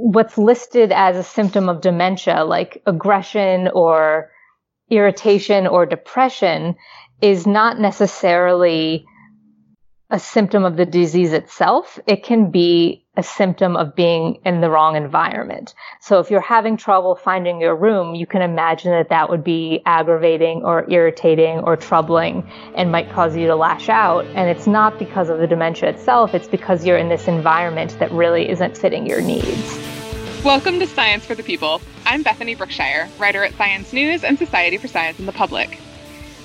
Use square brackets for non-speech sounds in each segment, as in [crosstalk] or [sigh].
what's listed as a symptom of dementia, like aggression or irritation or depression, is not necessarily a symptom of the disease itself. It can be a symptom of being in the wrong environment. So if you're having trouble finding your room, you can imagine that that would be aggravating or irritating or troubling and might cause you to lash out. And it's not because of the dementia itself, it's because you're in this environment that really isn't fitting your needs. Welcome to Science for the People. I'm Bethany Brookshire, writer at Science News and Society for Science and the Public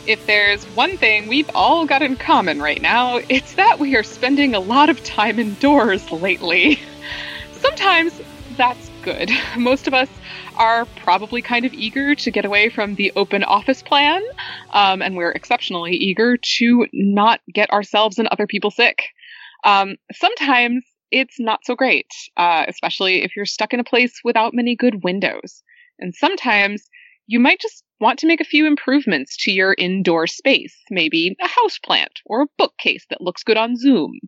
if there's one thing we've all got in common right now, it's that we are spending a lot of time indoors lately. [laughs] Sometimes that's good. [laughs] Most of us are probably kind of eager to get away from the open office plan, um, and we're exceptionally eager to not get ourselves and other people sick. Um, sometimes it's not so great, uh, especially if you're stuck in a place without many good windows. And sometimes you might just want to make a few improvements to your indoor space, maybe a house plant or a bookcase that looks good on Zoom.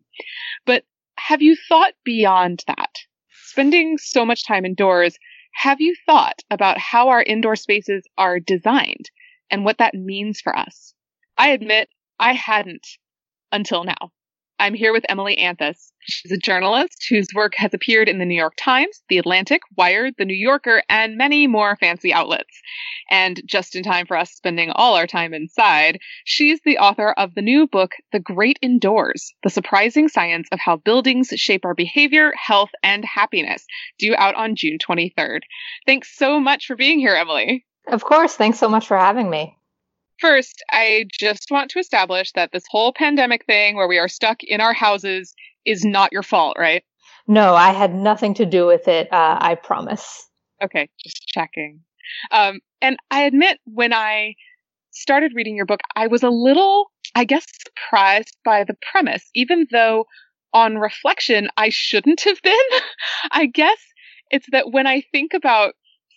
But have you thought beyond that? Spending so much time indoors, have you thought about how our indoor spaces are designed and what that means for us? I admit I hadn't until now. I'm here with Emily Anthes. She's a journalist whose work has appeared in the New York Times, The Atlantic, Wired, The New Yorker, and many more fancy outlets. And just in time for us spending all our time inside, she's the author of the new book, The Great Indoors The Surprising Science of How Buildings Shape Our Behavior, Health, and Happiness, due out on June 23rd. Thanks so much for being here, Emily. Of course. Thanks so much for having me. First, I just want to establish that this whole pandemic thing where we are stuck in our houses is not your fault, right? No, I had nothing to do with it. Uh, I promise. Okay, just checking. Um, and I admit, when I started reading your book, I was a little, I guess, surprised by the premise, even though on reflection, I shouldn't have been. [laughs] I guess it's that when I think about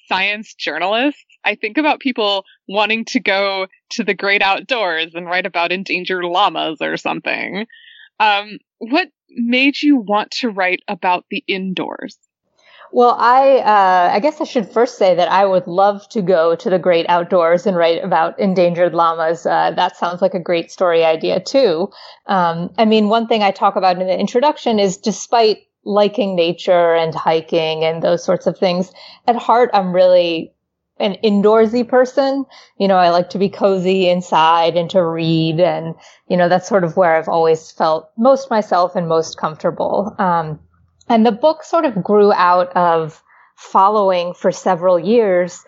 science journalists, I think about people wanting to go to the great outdoors and write about endangered llamas or something. Um, what made you want to write about the indoors? Well, I uh, I guess I should first say that I would love to go to the great outdoors and write about endangered llamas. Uh, that sounds like a great story idea too. Um, I mean, one thing I talk about in the introduction is despite liking nature and hiking and those sorts of things, at heart I'm really an indoorsy person. You know, I like to be cozy inside and to read. And, you know, that's sort of where I've always felt most myself and most comfortable. Um, and the book sort of grew out of following for several years,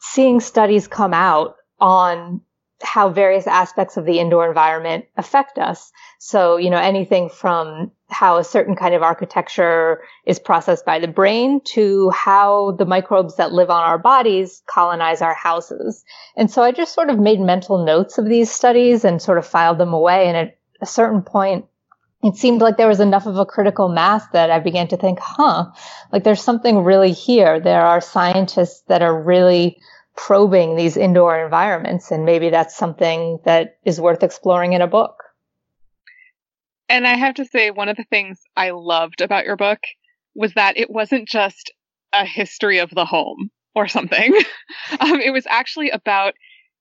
seeing studies come out on how various aspects of the indoor environment affect us. So, you know, anything from how a certain kind of architecture is processed by the brain to how the microbes that live on our bodies colonize our houses. And so I just sort of made mental notes of these studies and sort of filed them away. And at a certain point, it seemed like there was enough of a critical mass that I began to think, huh, like there's something really here. There are scientists that are really probing these indoor environments. And maybe that's something that is worth exploring in a book. And I have to say, one of the things I loved about your book was that it wasn't just a history of the home or something. [laughs] um, it was actually about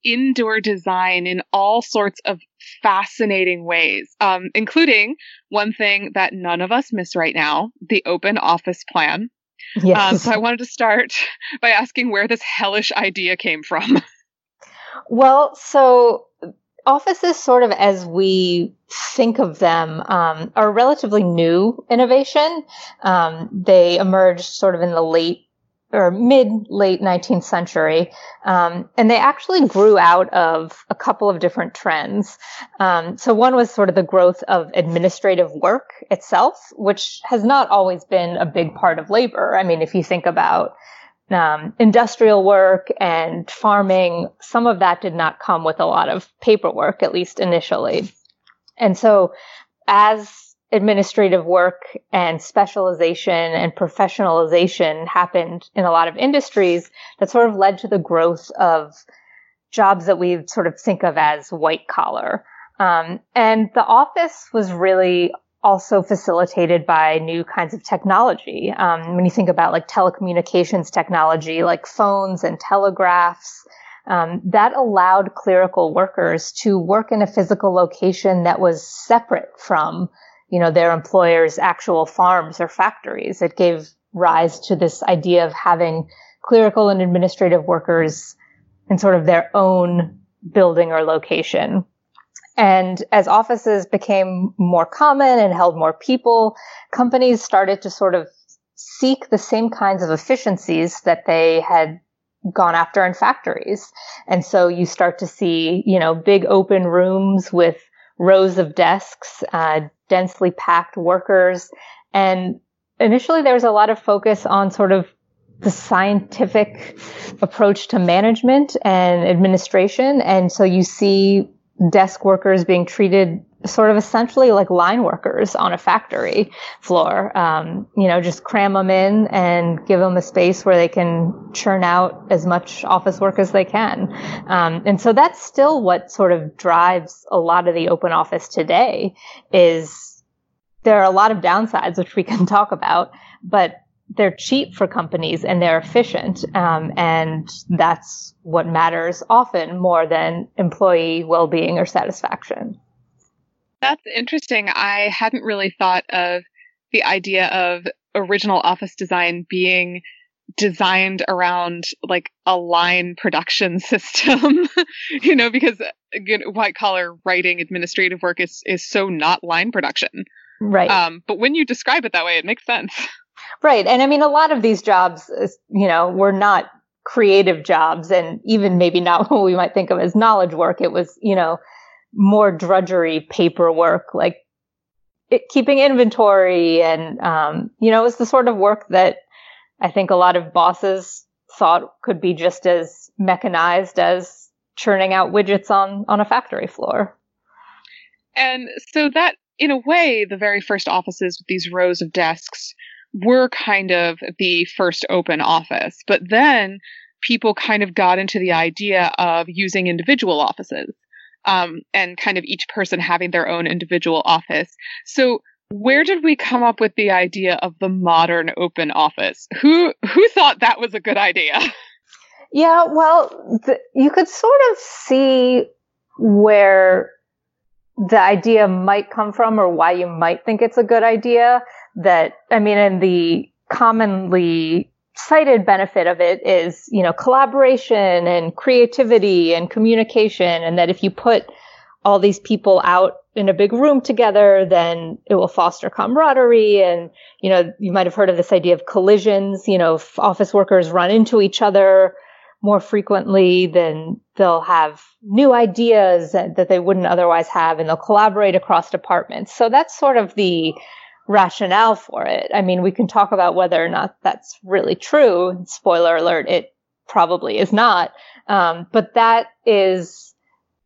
indoor design in all sorts of fascinating ways, um, including one thing that none of us miss right now the open office plan. Yes. Um, so I wanted to start [laughs] by asking where this hellish idea came from. [laughs] Well, so offices, sort of as we think of them, um, are relatively new innovation. Um, they emerged sort of in the late or mid late 19th century. Um, and they actually grew out of a couple of different trends. Um, so one was sort of the growth of administrative work itself, which has not always been a big part of labor. I mean, if you think about um, industrial work and farming, some of that did not come with a lot of paperwork, at least initially. And so as administrative work and specialization and professionalization happened in a lot of industries that sort of led to the growth of jobs that we sort of think of as white collar. Um, and the office was really also facilitated by new kinds of technology. Um, when you think about like telecommunications technology, like phones and telegraphs, um, that allowed clerical workers to work in a physical location that was separate from, you know, their employer's actual farms or factories. It gave rise to this idea of having clerical and administrative workers in sort of their own building or location. And as offices became more common and held more people, companies started to sort of seek the same kinds of efficiencies that they had gone after in factories. And so you start to see, you know, big open rooms with rows of desks, uh, densely packed workers. And initially there was a lot of focus on sort of the scientific approach to management and administration. And so you see desk workers being treated sort of essentially like line workers on a factory floor. Um, you know, just cram them in and give them a space where they can churn out as much office work as they can. Um, and so that's still what sort of drives a lot of the open office today is there are a lot of downsides, which we can [laughs] talk about, but they're cheap for companies and they're efficient. Um, and that's what matters often more than employee well-being or satisfaction. That's interesting. I hadn't really thought of the idea of original office design being designed around like a line production [laughs] system, you know, because again, white collar writing administrative work is, is so not line production. Right. Um, but when you describe it that way, it makes sense. Right. And I mean, a lot of these jobs, you know, were not creative jobs and even maybe not [laughs] what we might think of as knowledge work. It was, you know, more drudgery paperwork, like it, keeping inventory. And, um, you know, it was the sort of work that I think a lot of bosses thought could be just as mechanized as churning out widgets on, on a factory floor. And so that, in a way, the very first offices with these rows of desks were kind of the first open office. But then people kind of got into the idea of using individual offices um, and kind of each person having their own individual office. So where did we come up with the idea of the modern open office? Who who thought that was a good idea? [laughs] Yeah, well, you could sort of see where the idea might come from or why you might think it's a good idea that, I mean, and the commonly cited benefit of it is, you know, collaboration and creativity and communication. And that if you put all these people out in a big room together, then it will foster camaraderie. And, you know, you might have heard of this idea of collisions. You know, if office workers run into each other more frequently, then they'll have new ideas that, that they wouldn't otherwise have and they'll collaborate across departments. So that's sort of the rationale for it. I mean, we can talk about whether or not that's really true. Spoiler alert, it probably is not. Um, but that is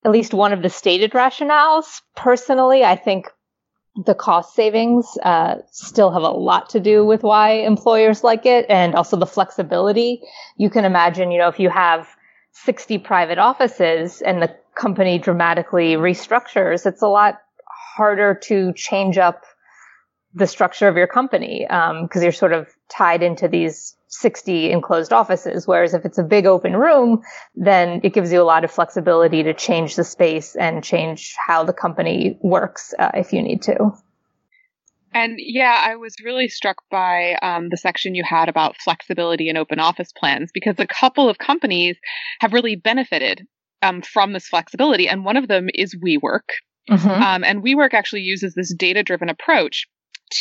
at least one of the stated rationales. Personally, I think the cost savings uh, still have a lot to do with why employers like it and also the flexibility. You can imagine, you know, if you have 60 private offices and the company dramatically restructures, it's a lot harder to change up the structure of your company because um, you're sort of tied into these 60 enclosed offices. Whereas if it's a big open room, then it gives you a lot of flexibility to change the space and change how the company works uh, if you need to. And yeah, I was really struck by um, the section you had about flexibility and open office plans because a couple of companies have really benefited um, from this flexibility. And one of them is WeWork. Mm-hmm. Um, and WeWork actually uses this data driven approach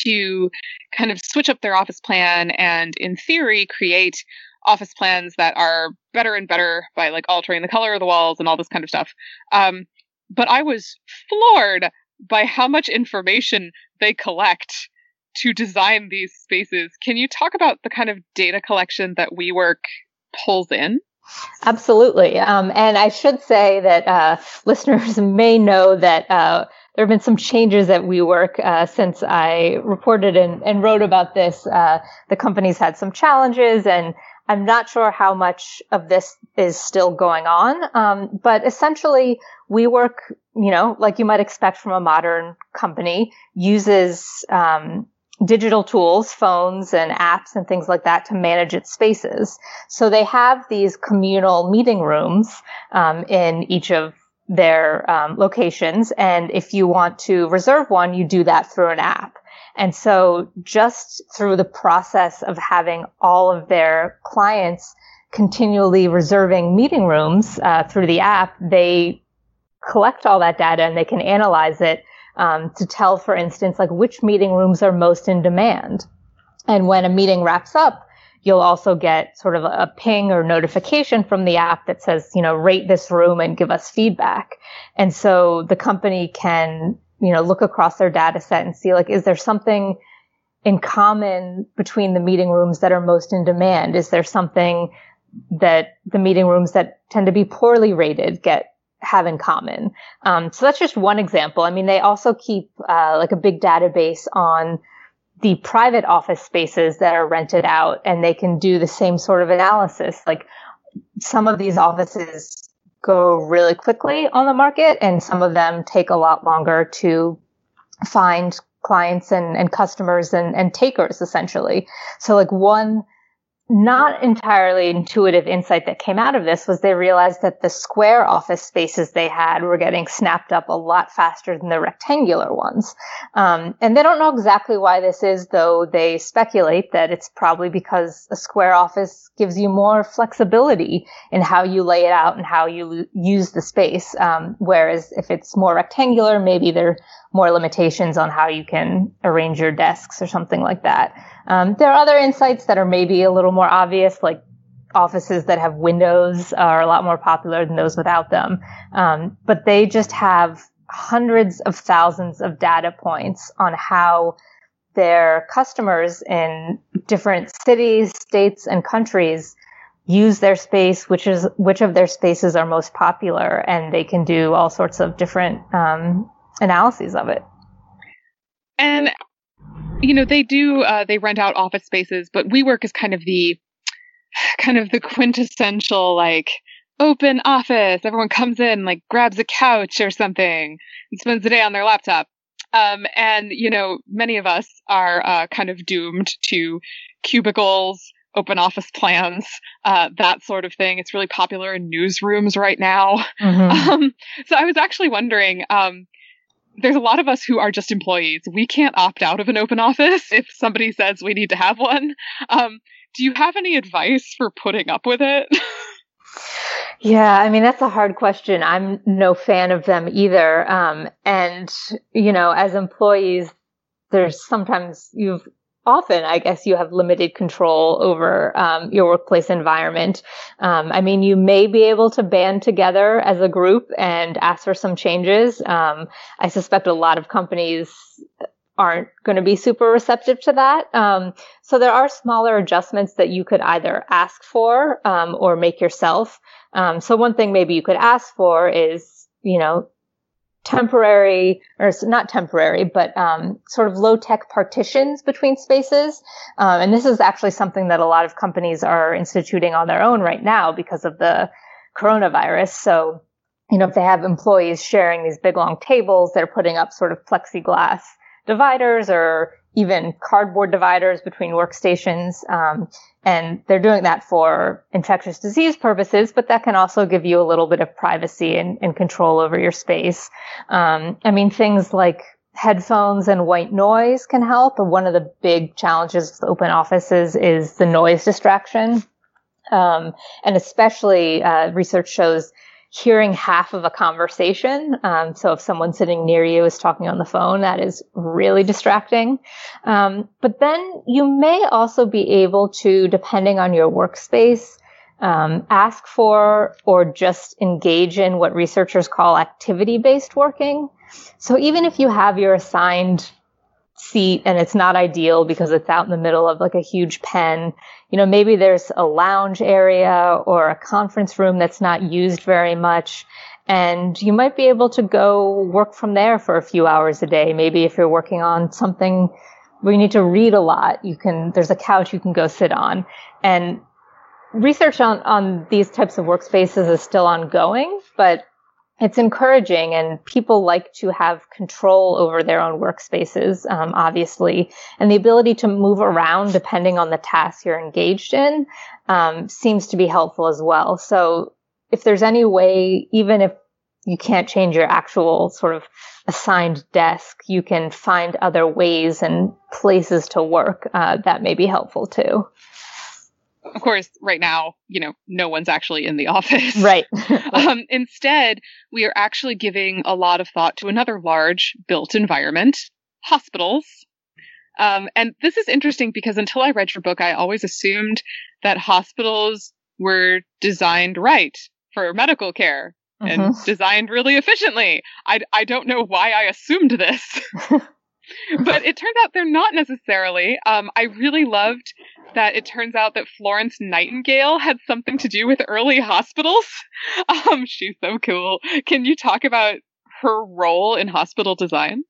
to kind of switch up their office plan and, in theory, create office plans that are better and better by like altering the color of the walls and all this kind of stuff. Um, but I was floored by how much information they collect to design these spaces. Can you talk about the kind of data collection that WeWork pulls in? Absolutely. Um, and I should say that uh, [laughs] listeners may know that uh, there have been some changes at WeWork uh, since I reported and, and wrote about this. Uh, the company's had some challenges, and I'm not sure how much of this is still going on. Um, but essentially, WeWork, you know, like you might expect from a modern company, uses um, digital tools, phones and apps and things like that to manage its spaces. So they have these communal meeting rooms um, in each of their um, locations. And if you want to reserve one, you do that through an app. And so just through the process of having all of their clients continually reserving meeting rooms uh, through the app, they collect all that data and they can analyze it um, to tell, for instance, like which meeting rooms are most in demand. And when a meeting wraps up, you'll also get sort of a ping or notification from the app that says, you know, rate this room and give us feedback. And so the company can, you know, look across their data set and see like, is there something in common between the meeting rooms that are most in demand? Is there something that the meeting rooms that tend to be poorly rated get have in common? Um, so that's just one example. I mean, they also keep uh, like a big database on the private office spaces that are rented out and they can do the same sort of analysis. Like some of these offices go really quickly on the market and some of them take a lot longer to find clients and, and customers and, and takers essentially. So like one not entirely intuitive insight that came out of this was they realized that the square office spaces they had were getting snapped up a lot faster than the rectangular ones. Um, and they don't know exactly why this is, though they speculate that it's probably because a square office gives you more flexibility in how you lay it out and how you use the space. Um, whereas if it's more rectangular, maybe there are more limitations on how you can arrange your desks or something like that. Um, there are other insights that are maybe a little more obvious, like offices that have windows are a lot more popular than those without them. Um, but they just have hundreds of thousands of data points on how their customers in different cities, states, and countries use their space, which is which of their spaces are most popular, and they can do all sorts of different um, analyses of it. And you know, they do, uh, they rent out office spaces, but WeWork is kind of the, [sighs] kind of the quintessential, like, open office. Everyone comes in, like, grabs a couch or something and spends the day on their laptop. Um, and, you know, many of us are uh, kind of doomed to cubicles, open office plans, uh, that sort of thing. It's really popular in newsrooms right now. Mm-hmm. [laughs] Um, so I was actually wondering, um, there's a lot of us who are just employees. We can't opt out of an open office if somebody says we need to have one. Um, do you have any advice for putting up with it? [laughs] yeah, I mean, that's a hard question. I'm no fan of them either. Um, and, you know, as employees, there's sometimes you've often, I guess, you have limited control over um, your workplace environment. Um, I mean, you may be able to band together as a group and ask for some changes. Um, I suspect a lot of companies aren't going to be super receptive to that. Um, so there are smaller adjustments that you could either ask for um, or make yourself. Um, so one thing maybe you could ask for is, you know, temporary or not temporary, but um, sort of low tech partitions between spaces. Um, and this is actually something that a lot of companies are instituting on their own right now because of the coronavirus. So, you know, if they have employees sharing these big long tables, they're putting up sort of plexiglass dividers or even cardboard dividers between workstations. Um, and they're doing that for infectious disease purposes, but that can also give you a little bit of privacy and, and control over your space. Um, I mean, things like headphones and white noise can help. But one of the big challenges with open offices is the noise distraction. Um, and especially, uh, research shows hearing half of a conversation. Um, so if someone sitting near you is talking on the phone, that is really distracting. Um, but then you may also be able to, depending on your workspace, um, ask for or just engage in what researchers call activity based working. So even if you have your assigned seat and it's not ideal because it's out in the middle of like a huge pen. You know, maybe there's a lounge area or a conference room that's not used very much. And you might be able to go work from there for a few hours a day. Maybe if you're working on something where you need to read a lot, you can, there's a couch you can go sit on. And research on, on these types of workspaces is still ongoing, but it's encouraging and people like to have control over their own workspaces, um, obviously, and the ability to move around depending on the task you're engaged in um, seems to be helpful as well. So if there's any way, even if you can't change your actual sort of assigned desk, you can find other ways and places to work uh, that may be helpful too of course, right now, you know, no one's actually in the [laughs] office. Right. [laughs] um, instead, we are actually giving a lot of thought to another large built environment, hospitals. Um, and this is interesting because until I read your book, I always assumed that hospitals were designed right for medical care and mm-hmm. designed really efficiently. I, I don't know why I assumed this. [laughs] but it turned out they're not necessarily. Um, I really loved that it turns out that Florence Nightingale had something to do with early hospitals. [laughs] Um, she's so cool. Can you talk about her role in hospital design?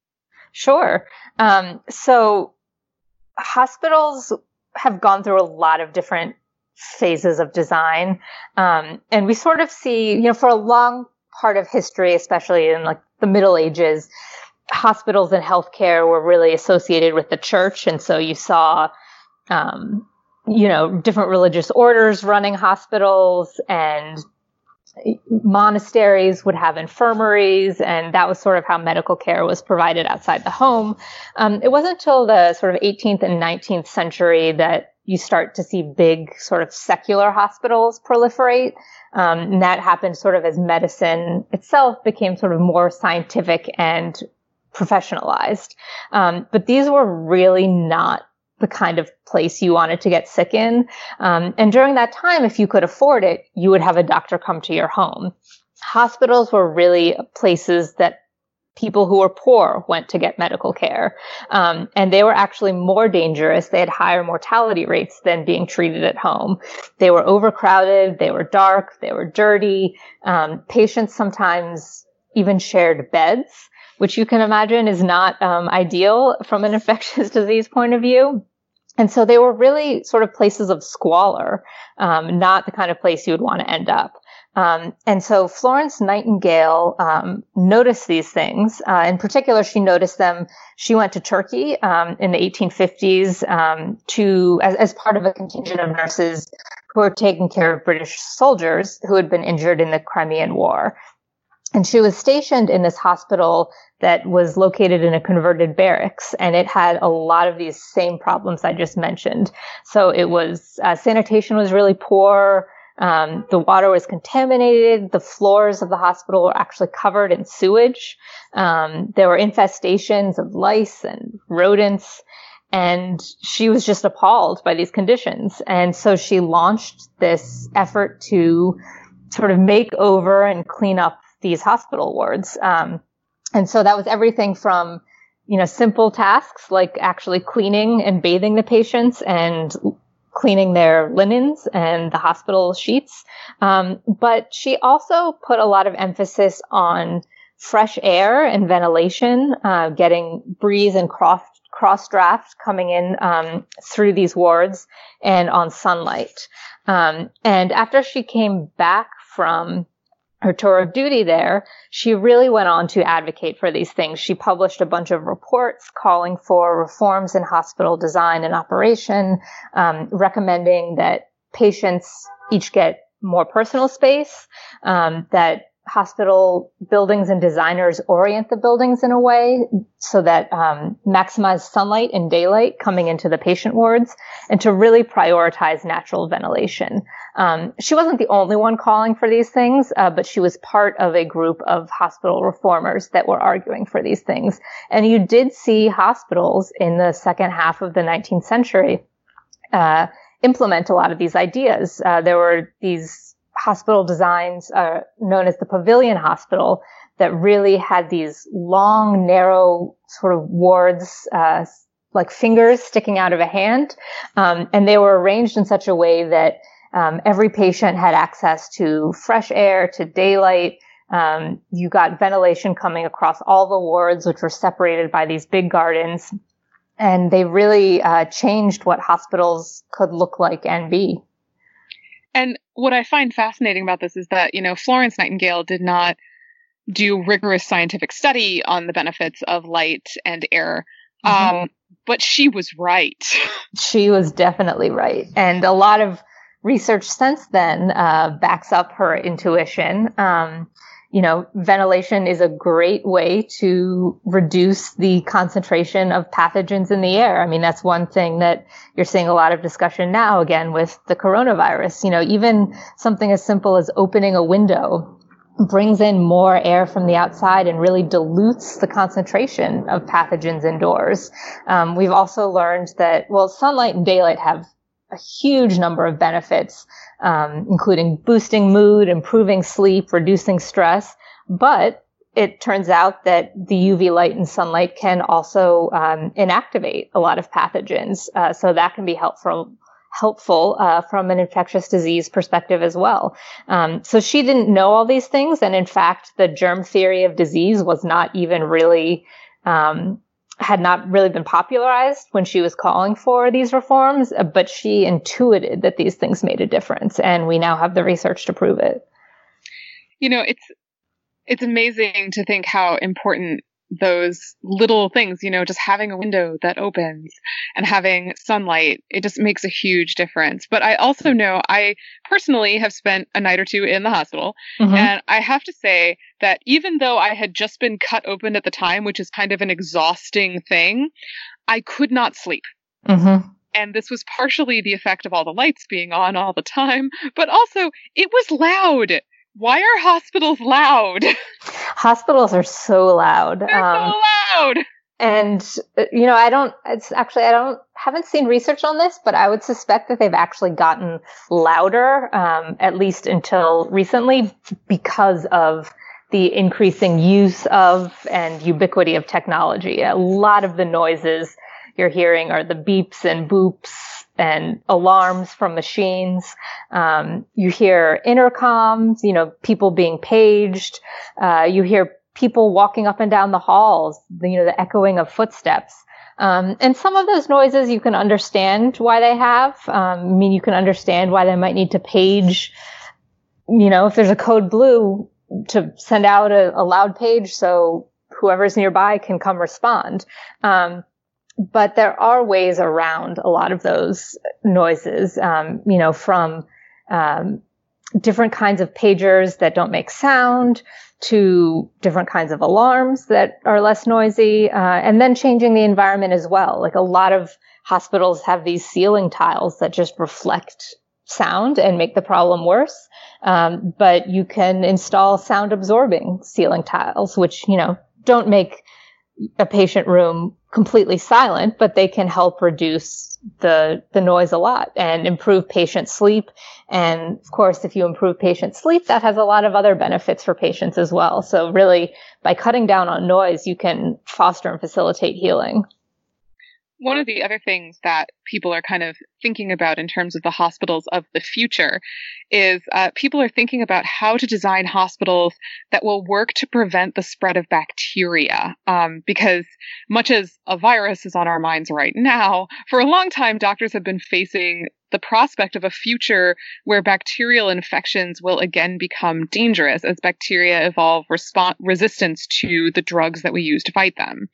Sure. Um, so hospitals have gone through a lot of different phases of design. Um, and we sort of see, you know, for a long part of history, especially in like the Middle Ages, hospitals and healthcare were really associated with the church. And so you saw, um, you know, different religious orders running hospitals and monasteries would have infirmaries, and that was sort of how medical care was provided outside the home. Um, it wasn't until the sort of 18th and 19th century that you start to see big sort of secular hospitals proliferate. Um, and that happened sort of as medicine itself became sort of more scientific and professionalized. Um, but these were really not the kind of place you wanted to get sick in. Um, and during that time, if you could afford it, you would have a doctor come to your home. Hospitals were really places that people who were poor went to get medical care. Um, and they were actually more dangerous. They had higher mortality rates than being treated at home. They were overcrowded. They were dark. They were dirty. Um, patients sometimes even shared beds which you can imagine is not um, ideal from an [laughs] infectious disease point of view. And so they were really sort of places of squalor, um, not the kind of place you would want to end up. Um, and so Florence Nightingale um, noticed these things. Uh, in particular, she noticed them. She went to Turkey um, in the 1850s um, to as, as, part of a contingent of nurses who were taking care of British soldiers who had been injured in the Crimean War. And she was stationed in this hospital that was located in a converted barracks, and it had a lot of these same problems I just mentioned. So it was uh, sanitation was really poor. Um, the water was contaminated. The floors of the hospital were actually covered in sewage. Um, there were infestations of lice and rodents. And she was just appalled by these conditions. And so she launched this effort to sort of make over and clean up these hospital wards. Um, and so that was everything from, you know, simple tasks like actually cleaning and bathing the patients and cleaning their linens and the hospital sheets. Um, but she also put a lot of emphasis on fresh air and ventilation, uh, getting breeze and cross, cross draft coming in um, through these wards and on sunlight. Um, and after she came back from her tour of duty there, she really went on to advocate for these things. She published a bunch of reports calling for reforms in hospital design and operation, um, recommending that patients each get more personal space, um, that hospital buildings and designers orient the buildings in a way so that um, maximize sunlight and daylight coming into the patient wards and to really prioritize natural ventilation. Um, she wasn't the only one calling for these things, uh, but she was part of a group of hospital reformers that were arguing for these things. And you did see hospitals in the second half of the 19th century uh, implement a lot of these ideas. Uh, there were these hospital designs uh, known as the pavilion hospital that really had these long, narrow sort of wards, uh, like fingers sticking out of a hand. Um, and they were arranged in such a way that um, every patient had access to fresh air, to daylight, Um, you got ventilation coming across all the wards, which were separated by these big gardens. And they really uh, changed what hospitals could look like and be. What I find fascinating about this is that, you know, Florence Nightingale did not do rigorous scientific study on the benefits of light and air. Mm-hmm. Um, but she was right. [laughs] she was definitely right. And a lot of research since then uh, backs up her intuition. Um, you know, ventilation is a great way to reduce the concentration of pathogens in the air. I mean, that's one thing that you're seeing a lot of discussion now again with the coronavirus. You know, even something as simple as opening a window brings in more air from the outside and really dilutes the concentration of pathogens indoors. Um, we've also learned that, well, sunlight and daylight have a huge number of benefits, um, including boosting mood, improving sleep, reducing stress. But it turns out that the UV light and sunlight can also um, inactivate a lot of pathogens. Uh, so that can be helpful helpful uh, from an infectious disease perspective as well. Um, so she didn't know all these things, and in fact, the germ theory of disease was not even really um, had not really been popularized when she was calling for these reforms, but she intuited that these things made a difference, and we now have the research to prove it. You know, it's it's amazing to think how important those little things, you know, just having a window that opens and having sunlight, it just makes a huge difference. But I also know I personally have spent a night or two in the hospital. Mm-hmm. And I have to say that even though I had just been cut open at the time, which is kind of an exhausting thing, I could not sleep. Mm-hmm. And this was partially the effect of all the lights being on all the time, but also it was loud why are hospitals loud? [laughs] Hospitals are so loud. They're um, so loud. And uh, you know, I don't. It's actually I don't haven't seen research on this, but I would suspect that they've actually gotten louder, um, at least until recently, because of the increasing use of and ubiquity of technology. A lot of the noises you're hearing are the beeps and boops and alarms from machines. Um, you hear intercoms, you know, people being paged. Uh, you hear people walking up and down the halls, you know, the echoing of footsteps. Um, and some of those noises you can understand why they have. Um, I mean, you can understand why they might need to page, you know, if there's a code blue to send out a, a loud page so whoever's nearby can come respond. Um, but there are ways around a lot of those noises, um, you know, from um, different kinds of pagers that don't make sound to different kinds of alarms that are less noisy, uh, and then changing the environment as well. Like a lot of hospitals have these ceiling tiles that just reflect sound and make the problem worse. Um, but you can install sound absorbing ceiling tiles, which, you know, don't make a patient room completely silent, but they can help reduce the the noise a lot and improve patient sleep. And of course, if you improve patient sleep, that has a lot of other benefits for patients as well. So really, by cutting down on noise, you can foster and facilitate healing one of the other things that people are kind of thinking about in terms of the hospitals of the future is uh, people are thinking about how to design hospitals that will work to prevent the spread of bacteria. Um, because much as a virus is on our minds right now, for a long time, doctors have been facing the prospect of a future where bacterial infections will again become dangerous as bacteria evolve response resistance to the drugs that we use to fight them.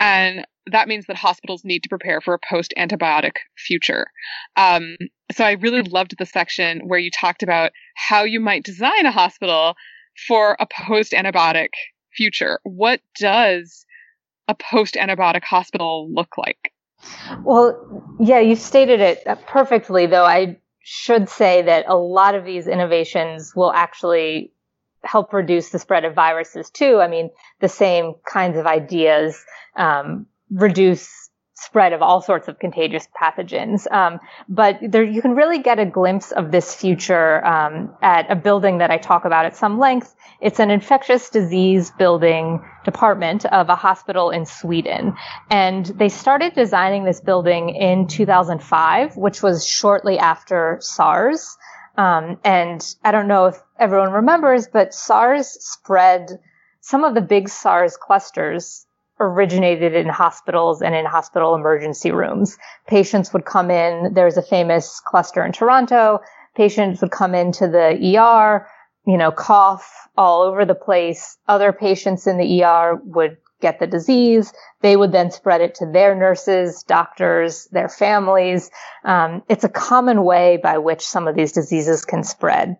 And that means that hospitals need to prepare for a post antibiotic future. Um, so I really loved the section where you talked about how you might design a hospital for a post antibiotic future. What does a post antibiotic hospital look like? Well, yeah, you stated it perfectly, though I should say that a lot of these innovations will actually help reduce the spread of viruses too. I mean, the same kinds of ideas um, reduce spread of all sorts of contagious pathogens. Um, but there, you can really get a glimpse of this future um, at a building that I talk about at some length. It's an infectious disease building department of a hospital in Sweden. And they started designing this building in 2005, which was shortly after SARS. Um, and I don't know if everyone remembers, but SARS spread some of the big SARS clusters originated in hospitals and in hospital emergency rooms. Patients would come in. There's a famous cluster in Toronto. Patients would come into the ER, you know, cough all over the place. Other patients in the ER would get the disease. They would then spread it to their nurses, doctors, their families. Um, it's a common way by which some of these diseases can spread.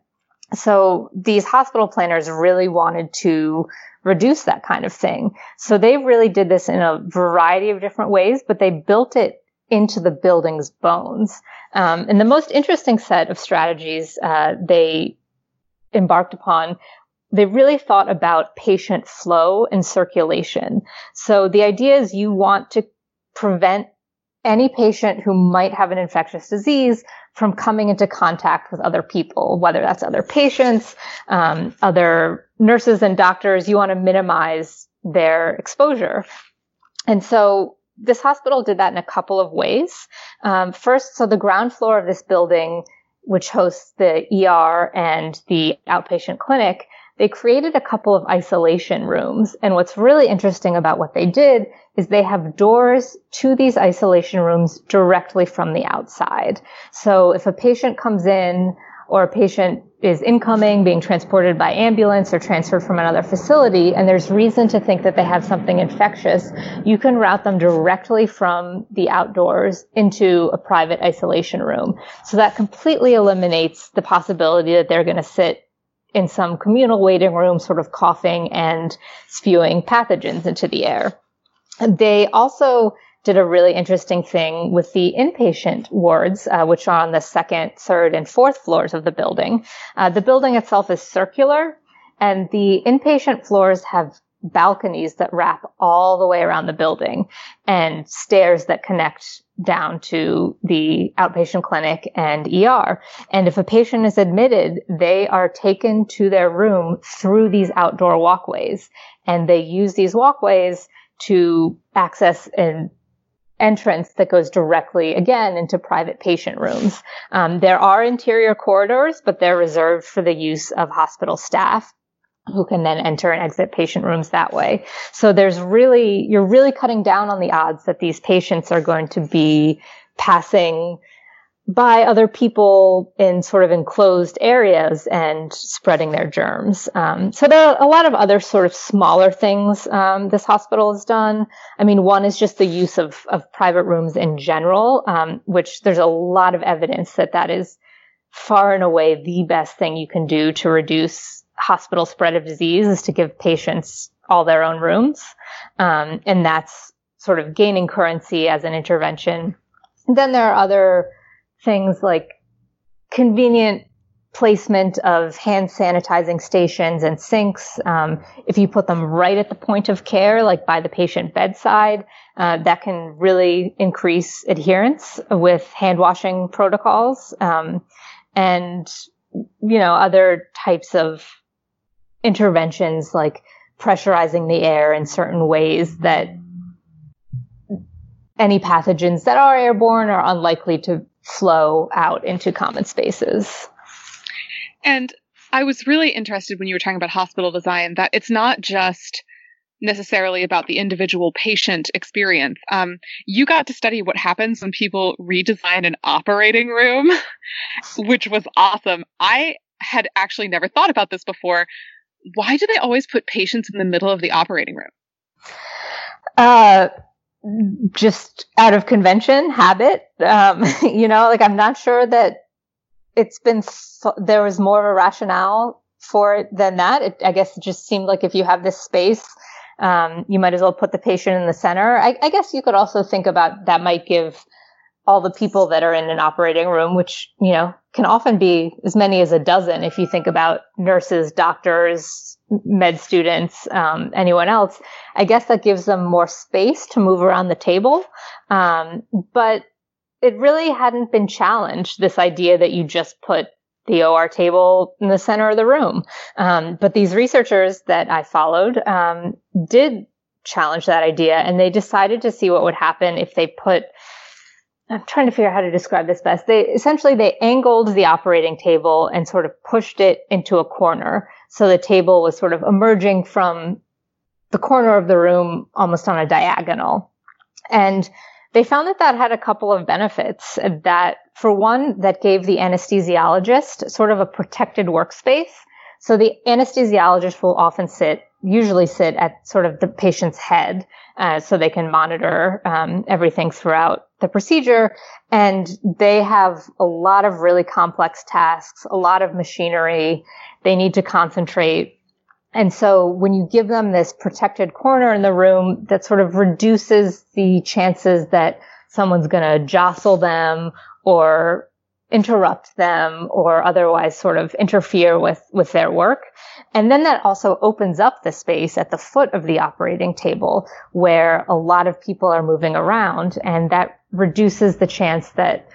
So these hospital planners really wanted to reduce that kind of thing. So they really did this in a variety of different ways, but they built it into the building's bones. Um, and the most interesting set of strategies uh, they embarked upon they really thought about patient flow and circulation. So the idea is you want to prevent any patient who might have an infectious disease from coming into contact with other people, whether that's other patients, um, other nurses and doctors. You want to minimize their exposure. And so this hospital did that in a couple of ways. Um, first, so the ground floor of this building, which hosts the ER and the outpatient clinic, they created a couple of isolation rooms. And what's really interesting about what they did is they have doors to these isolation rooms directly from the outside. So if a patient comes in or a patient is incoming, being transported by ambulance or transferred from another facility, and there's reason to think that they have something infectious, you can route them directly from the outdoors into a private isolation room. So that completely eliminates the possibility that they're going to sit in some communal waiting room, sort of coughing and spewing pathogens into the air. They also did a really interesting thing with the inpatient wards, uh, which are on the second, third, and fourth floors of the building. Uh, the building itself is circular, and the inpatient floors have balconies that wrap all the way around the building and stairs that connect down to the outpatient clinic and ER. And if a patient is admitted, they are taken to their room through these outdoor walkways and they use these walkways to access an entrance that goes directly again into private patient rooms. Um, there are interior corridors, but they're reserved for the use of hospital staff who can then enter and exit patient rooms that way. So there's really, you're really cutting down on the odds that these patients are going to be passing by other people in sort of enclosed areas and spreading their germs. Um, so there are a lot of other sort of smaller things um, this hospital has done. I mean, one is just the use of, of private rooms in general, um, which there's a lot of evidence that that is far and away the best thing you can do to reduce hospital spread of disease is to give patients all their own rooms. Um, and that's sort of gaining currency as an intervention. Then there are other things like convenient placement of hand sanitizing stations and sinks. Um, if you put them right at the point of care, like by the patient bedside, uh, that can really increase adherence with hand washing protocols. Um, and, you know, other types of interventions like pressurizing the air in certain ways that any pathogens that are airborne are unlikely to flow out into common spaces. And I was really interested when you were talking about hospital design that it's not just necessarily about the individual patient experience. Um, you got to study what happens when people redesign an operating room, [laughs] which was awesome. I had actually never thought about this before, why do they always put patients in the middle of the operating room? Uh, just out of convention, habit. Um, [laughs] you know, like I'm not sure that it's been, there was more of a rationale for it than that. It, I guess it just seemed like if you have this space, um, you might as well put the patient in the center. I, I guess you could also think about that might give all the people that are in an operating room, which, you know, can often be as many as a dozen if you think about nurses, doctors, med students, um, anyone else. I guess that gives them more space to move around the table. Um, but it really hadn't been challenged, this idea that you just put the OR table in the center of the room. Um, but these researchers that I followed um, did challenge that idea and they decided to see what would happen if they put I'm trying to figure out how to describe this best. They essentially they angled the operating table and sort of pushed it into a corner. So the table was sort of emerging from the corner of the room almost on a diagonal. And they found that that had a couple of benefits that for one, that gave the anesthesiologist sort of a protected workspace. So the anesthesiologist will often sit, usually sit at sort of the patient's head uh, so they can monitor um, everything throughout the procedure. And they have a lot of really complex tasks, a lot of machinery. They need to concentrate. And so when you give them this protected corner in the room, that sort of reduces the chances that someone's going to jostle them or interrupt them or otherwise sort of interfere with, with their work. And then that also opens up the space at the foot of the operating table where a lot of people are moving around and that reduces the chance that,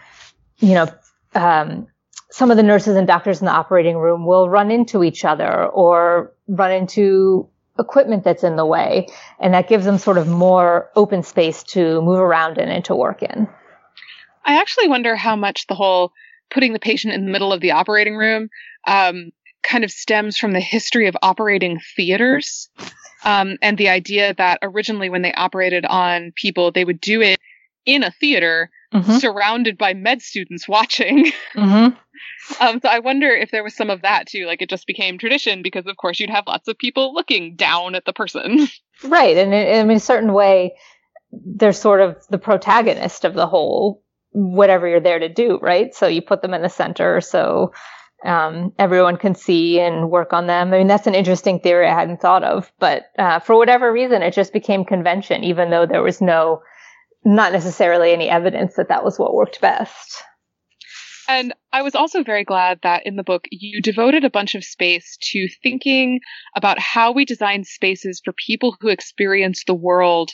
you know, um, some of the nurses and doctors in the operating room will run into each other or run into equipment that's in the way. And that gives them sort of more open space to move around in and to work in. I actually wonder how much the whole putting the patient in the middle of the operating room um, kind of stems from the history of operating theaters um, and the idea that originally when they operated on people, they would do it in a theater mm-hmm. surrounded by med students watching. [laughs] Mm-hmm. um, so I wonder if there was some of that too. Like it just became tradition because, of course, you'd have lots of people looking down at the person. Right. And in, in a certain way, they're sort of the protagonist of the whole whatever you're there to do, right? So you put them in the center so um, everyone can see and work on them. I mean, that's an interesting theory I hadn't thought of, but uh, for whatever reason, it just became convention, even though there was no, not necessarily any evidence that that was what worked best. And I was also very glad that in the book you devoted a bunch of space to thinking about how we design spaces for people who experience the world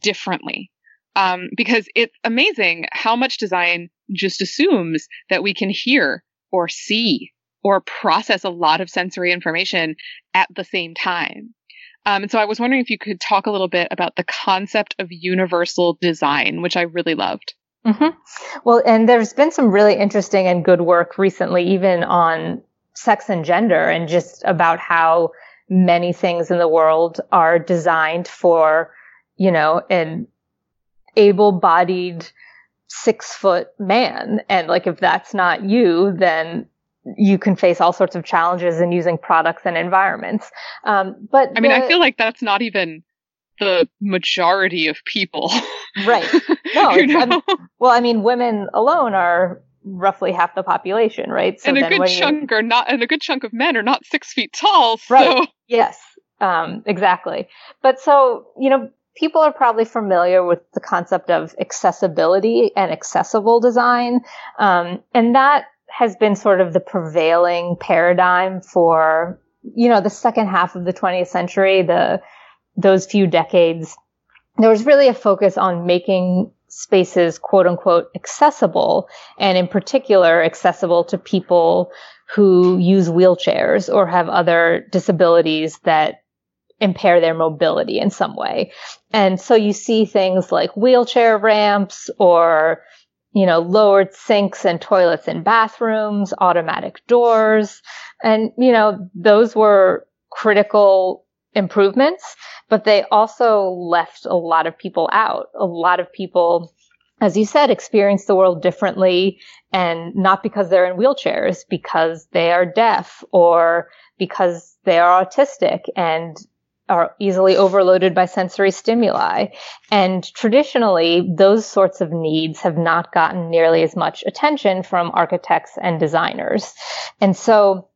differently um, because it's amazing how much design just assumes that we can hear or see or process a lot of sensory information at the same time. Um, and so I was wondering if you could talk a little bit about the concept of universal design, which I really loved. Mm-hmm. Well, and there's been some really interesting and good work recently, even on sex and gender, and just about how many things in the world are designed for, you know, an able bodied six foot man. And like, if that's not you, then you can face all sorts of challenges in using products and environments. Um, but I mean, the, I feel like that's not even the majority of people. right. [laughs] No. you know? well, I mean, women alone are roughly half the population, right? So and a good chunk you, are not, and a good chunk of men are not six feet tall. So. Right. Yes. Um, exactly. But so, you know, people are probably familiar with the concept of accessibility and accessible design. Um, and that has been sort of the prevailing paradigm for, you know, the second half of the 20th century, the, those few decades. There was really a focus on making spaces quote unquote accessible and in particular accessible to people who use wheelchairs or have other disabilities that impair their mobility in some way. And so you see things like wheelchair ramps or, you know, lowered sinks and toilets in bathrooms, automatic doors. And, you know, those were critical improvements, but they also left a lot of people out. A lot of people, as you said, experience the world differently and not because they're in wheelchairs, because they are deaf or because they are autistic and are easily overloaded by sensory stimuli. And traditionally, those sorts of needs have not gotten nearly as much attention from architects and designers. And so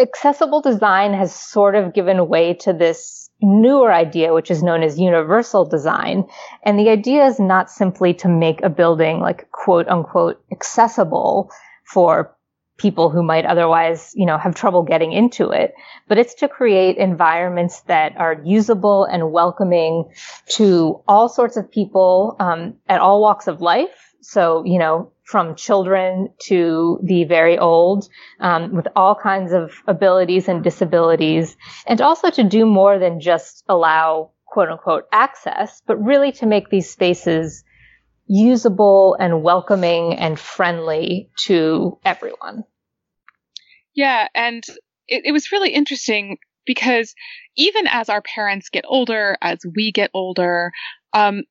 accessible design has sort of given way to this newer idea, which is known as universal design. And the idea is not simply to make a building like quote unquote accessible for people who might otherwise, you know, have trouble getting into it. But it's to create environments that are usable and welcoming to all sorts of people um, at all walks of life. So, you know, from children to the very old, um, with all kinds of abilities and disabilities, and also to do more than just allow quote unquote access, but really to make these spaces usable and welcoming and friendly to everyone. Yeah, and it, it was really interesting because even as our parents get older, as we get older, um,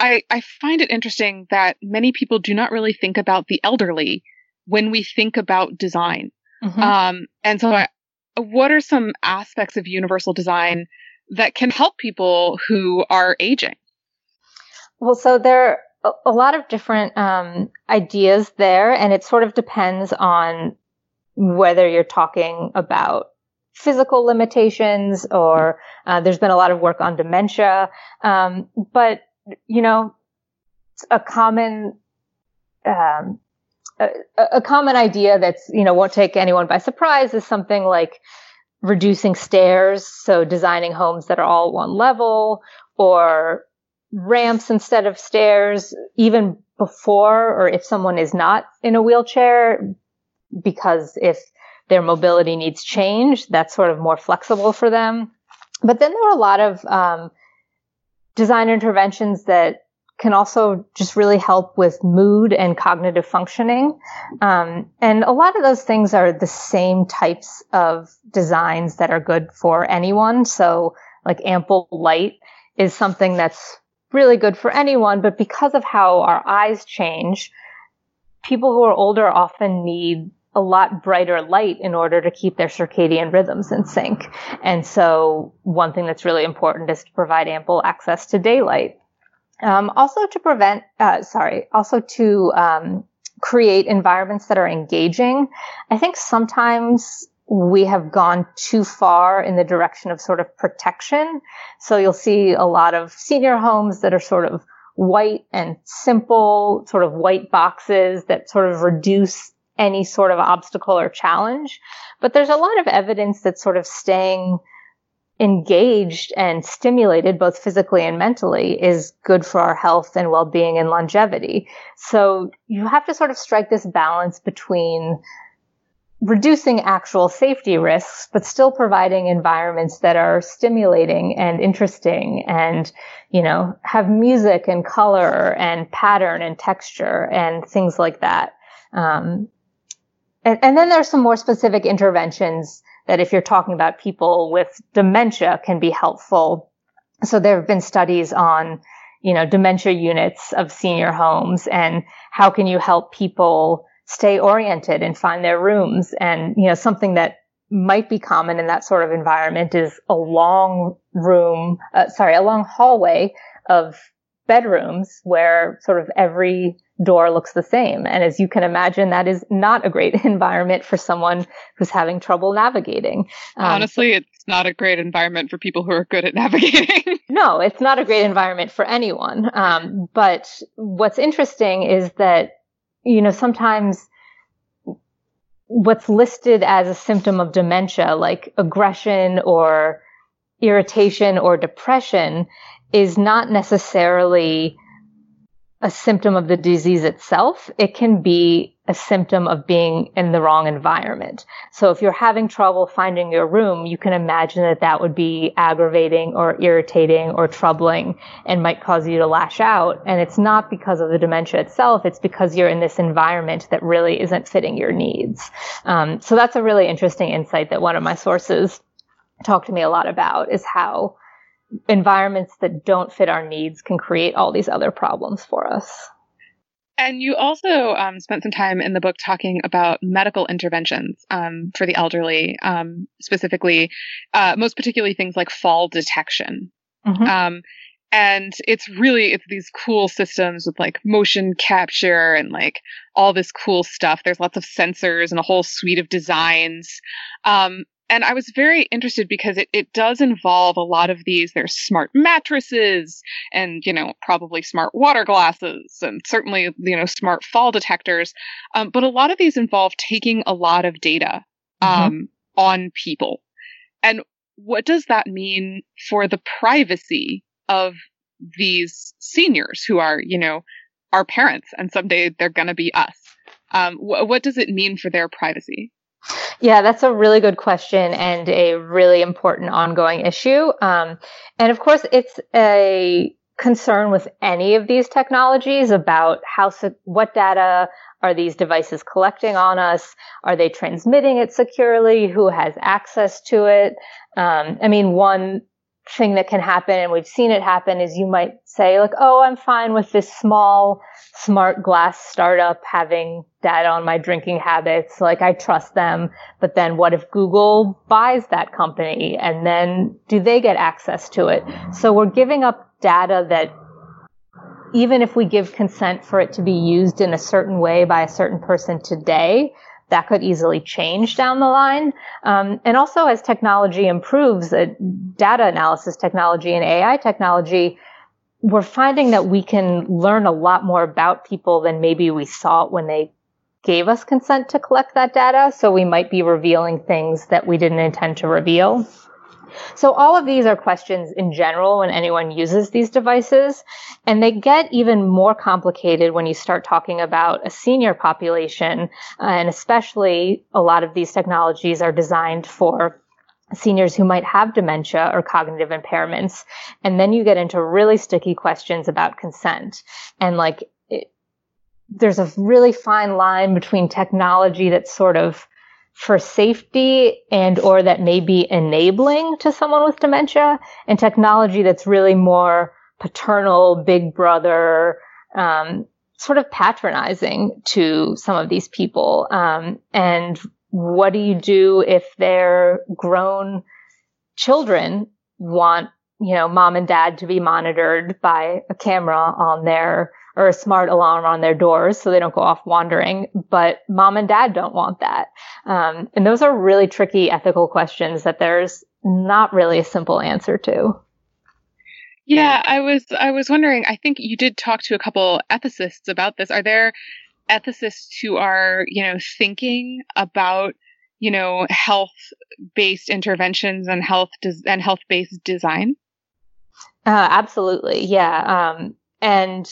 I, I find it interesting that many people do not really think about the elderly when we think about design. Mm-hmm. Um, and so, I, what are some aspects of universal design that can help people who are aging? Well, so there are a lot of different um, ideas there, and it sort of depends on whether you're talking about physical limitations or uh, there's been a lot of work on dementia. Um, but, you know, a common, um, a, a, common idea that's, you know, won't take anyone by surprise is something like reducing stairs. So designing homes that are all one level or ramps instead of stairs, even before or if someone is not in a wheelchair, because if their mobility needs change, that's sort of more flexible for them. But then there are a lot of um, design interventions that can also just really help with mood and cognitive functioning. Um, and a lot of those things are the same types of designs that are good for anyone. So like ample light is something that's really good for anyone, but because of how our eyes change, people who are older often need a lot brighter light in order to keep their circadian rhythms in sync. And so one thing that's really important is to provide ample access to daylight. Um, also to prevent, uh, sorry, also to um, create environments that are engaging. I think sometimes we have gone too far in the direction of sort of protection. So you'll see a lot of senior homes that are sort of white and simple, sort of white boxes that sort of reduce any sort of obstacle or challenge. But there's a lot of evidence that sort of staying engaged and stimulated both physically and mentally is good for our health and well-being and longevity. So you have to sort of strike this balance between reducing actual safety risks, but still providing environments that are stimulating and interesting and, you know, have music and color and pattern and texture and things like that. Um, and, and then there's some more specific interventions that if you're talking about people with dementia can be helpful. So there have been studies on, you know, dementia units of senior homes and how can you help people stay oriented and find their rooms. And, you know, something that might be common in that sort of environment is a long room, uh, sorry, a long hallway of bedrooms where sort of every door looks the same. And as you can imagine, that is not a great [laughs] environment for someone who's having trouble navigating. Um, Honestly, it's not a great environment for people who are good at [laughs] navigating. no, it's not a great environment for anyone. Um, but what's interesting is that, you know, sometimes what's listed as a symptom of dementia, like aggression or irritation or depression, is not necessarily a symptom of the disease itself. It can be a symptom of being in the wrong environment. So if you're having trouble finding your room, you can imagine that that would be aggravating or irritating or troubling and might cause you to lash out. And it's not because of the dementia itself. It's because you're in this environment that really isn't fitting your needs. Um, so that's a really interesting insight that one of my sources talked to me a lot about is how environments that don't fit our needs can create all these other problems for us. And you also um, spent some time in the book talking about medical interventions um, for the elderly, um, specifically, uh, most particularly things like fall detection. Mm-hmm. Um, and it's really it's these cool systems with like motion capture and like all this cool stuff. There's lots of sensors and a whole suite of designs. And I was very interested because it, it does involve a lot of these. There's smart mattresses and, you know, probably smart water glasses and certainly, you know, smart fall detectors. Um, but a lot of these involve taking a lot of data mm-hmm. um, mm-hmm. on people. And what does that mean for the privacy of these seniors who are, you know, our parents and someday they're going to be us? Um, wh- what does it mean for their privacy? Yeah, that's a really good question and a really important ongoing issue. Um, and of course, it's a concern with any of these technologies about how what data are these devices collecting on us? Are they transmitting it securely? Who has access to it? Um, I mean, one thing that can happen, and we've seen it happen, is you might say, like, oh, I'm fine with this small smart glass startup having data on my drinking habits. Like, I trust them. But then what if Google buys that company and then do they get access to it? So we're giving up data that even if we give consent for it to be used in a certain way by a certain person today, that could easily change down the line. Um, and also, as technology improves, uh, data analysis technology and AI technology, we're finding that we can learn a lot more about people than maybe we thought when they gave us consent to collect that data. So we might be revealing things that we didn't intend to reveal. So all of these are questions in general when anyone uses these devices. And they get even more complicated when you start talking about a senior population. Uh, and especially a lot of these technologies are designed for seniors who might have dementia or cognitive impairments. And then you get into really sticky questions about consent. And like, there's a really fine line between technology that's sort of for safety and or that may be enabling to someone with dementia and technology that's really more paternal, big brother, um, sort of patronizing to some of these people. Um, and what do you do if their grown children want, you know, mom and dad to be monitored by a camera on their or a smart alarm on their doors so they don't go off wandering. But mom and dad don't want that. Um, and those are really tricky ethical questions that there's not really a simple answer to. Yeah, I was I was wondering. I think you did talk to a couple ethicists about this. Are there ethicists who are you know thinking about you know health based interventions and health des- and health based design? Uh, absolutely, yeah. Um, and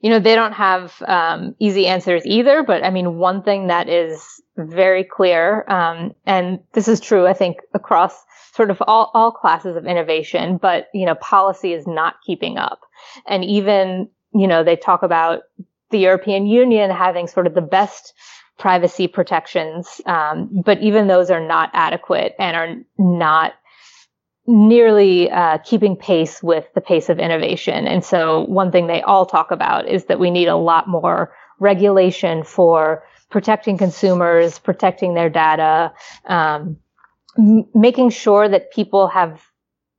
you know, they don't have um, easy answers either. But I mean, one thing that is very clear, um, and this is true, I think, across sort of all, all classes of innovation, but, you know, policy is not keeping up. And even, you know, they talk about the European Union having sort of the best privacy protections, um, but even those are not adequate and are not nearly uh, keeping pace with the pace of innovation. And so one thing they all talk about is that we need a lot more regulation for protecting consumers, protecting their data, um, m- making sure that people have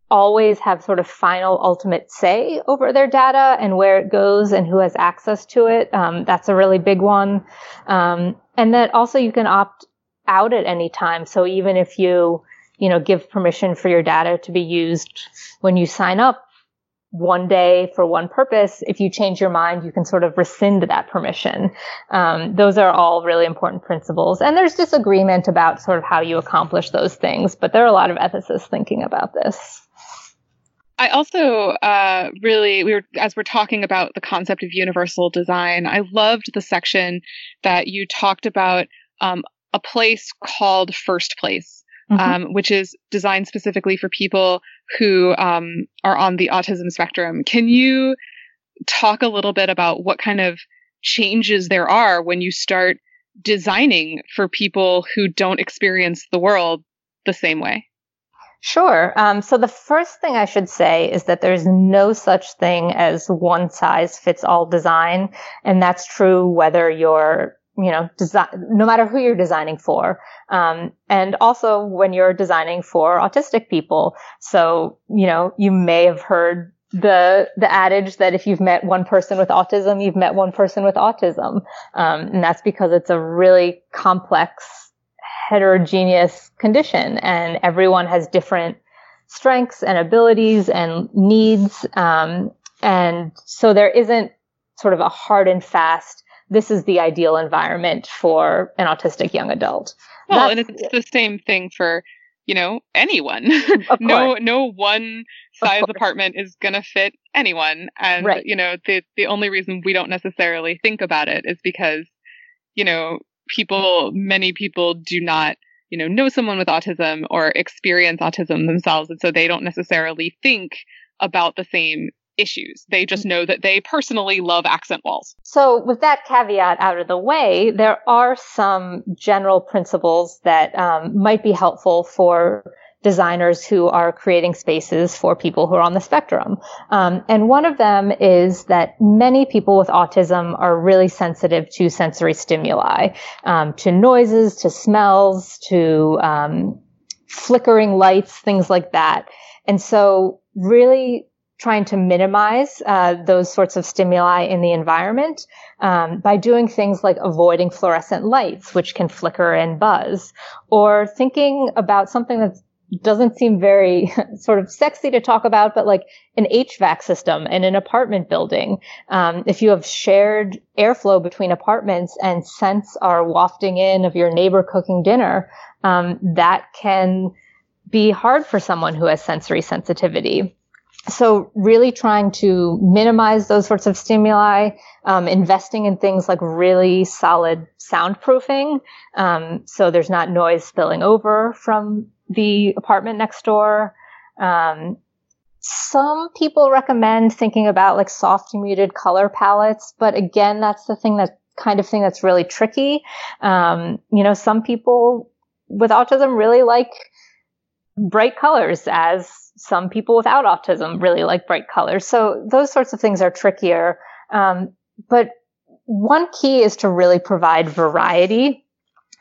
always have sort of final ultimate say over their data and where it goes and who has access to it. Um, that's a really big one. Um, and that also you can opt out at any time. So even if you you know, give permission for your data to be used when you sign up one day for one purpose. If you change your mind, you can sort of rescind that permission. Um, those are all really important principles. And there's disagreement about sort of how you accomplish those things, but there are a lot of ethicists thinking about this. I also uh, really, we were as we're talking about the concept of universal design. I loved the section that you talked about um, a place called First Place, mm-hmm. um, which is designed specifically for people who um, are on the autism spectrum. Can you talk a little bit about what kind of changes there are when you start designing for people who don't experience the world the same way? Sure. Um, so the first thing I should say is that there's no such thing as one size fits all design. And that's true whether you're you know, design, no matter who you're designing for. Um, and also when you're designing for autistic people. So, you know, you may have heard the, the adage that if you've met one person with autism, you've met one person with autism. Um, and that's because it's a really complex, heterogeneous condition and everyone has different strengths and abilities and needs. Um, and so there isn't sort of a hard and fast this is the ideal environment for an autistic young adult. Well, That's, and it's the same thing for you know anyone. [laughs] no, no one size apartment is gonna fit anyone, and right. you know the the only reason we don't necessarily think about it is because you know people, many people do not you know know someone with autism or experience autism themselves, and so they don't necessarily think about the same issues. They just know that they personally love accent walls. So, with that caveat out of the way, there are some general principles that um, might be helpful for designers who are creating spaces for people who are on the spectrum. Um, and one of them is that many people with autism are really sensitive to sensory stimuli, um, to noises, to smells, to um, flickering lights, things like that. And so really trying to minimize uh, those sorts of stimuli in the environment um, by doing things like avoiding fluorescent lights, which can flicker and buzz, or thinking about something that doesn't seem very [laughs] sort of sexy to talk about, but like an HVAC system in an apartment building. Um, if you have shared airflow between apartments and scents are wafting in of your neighbor cooking dinner, um, that can be hard for someone who has sensory sensitivity. So really trying to minimize those sorts of stimuli, um, investing in things like really solid soundproofing, um, so there's not noise spilling over from the apartment next door. Um, some people recommend thinking about like soft muted color palettes, but again, that's the thing that kind of thing that's really tricky. Um, you know, some people with autism really like bright colors as some people without autism really like bright colors. So those sorts of things are trickier. Um, but one key is to really provide variety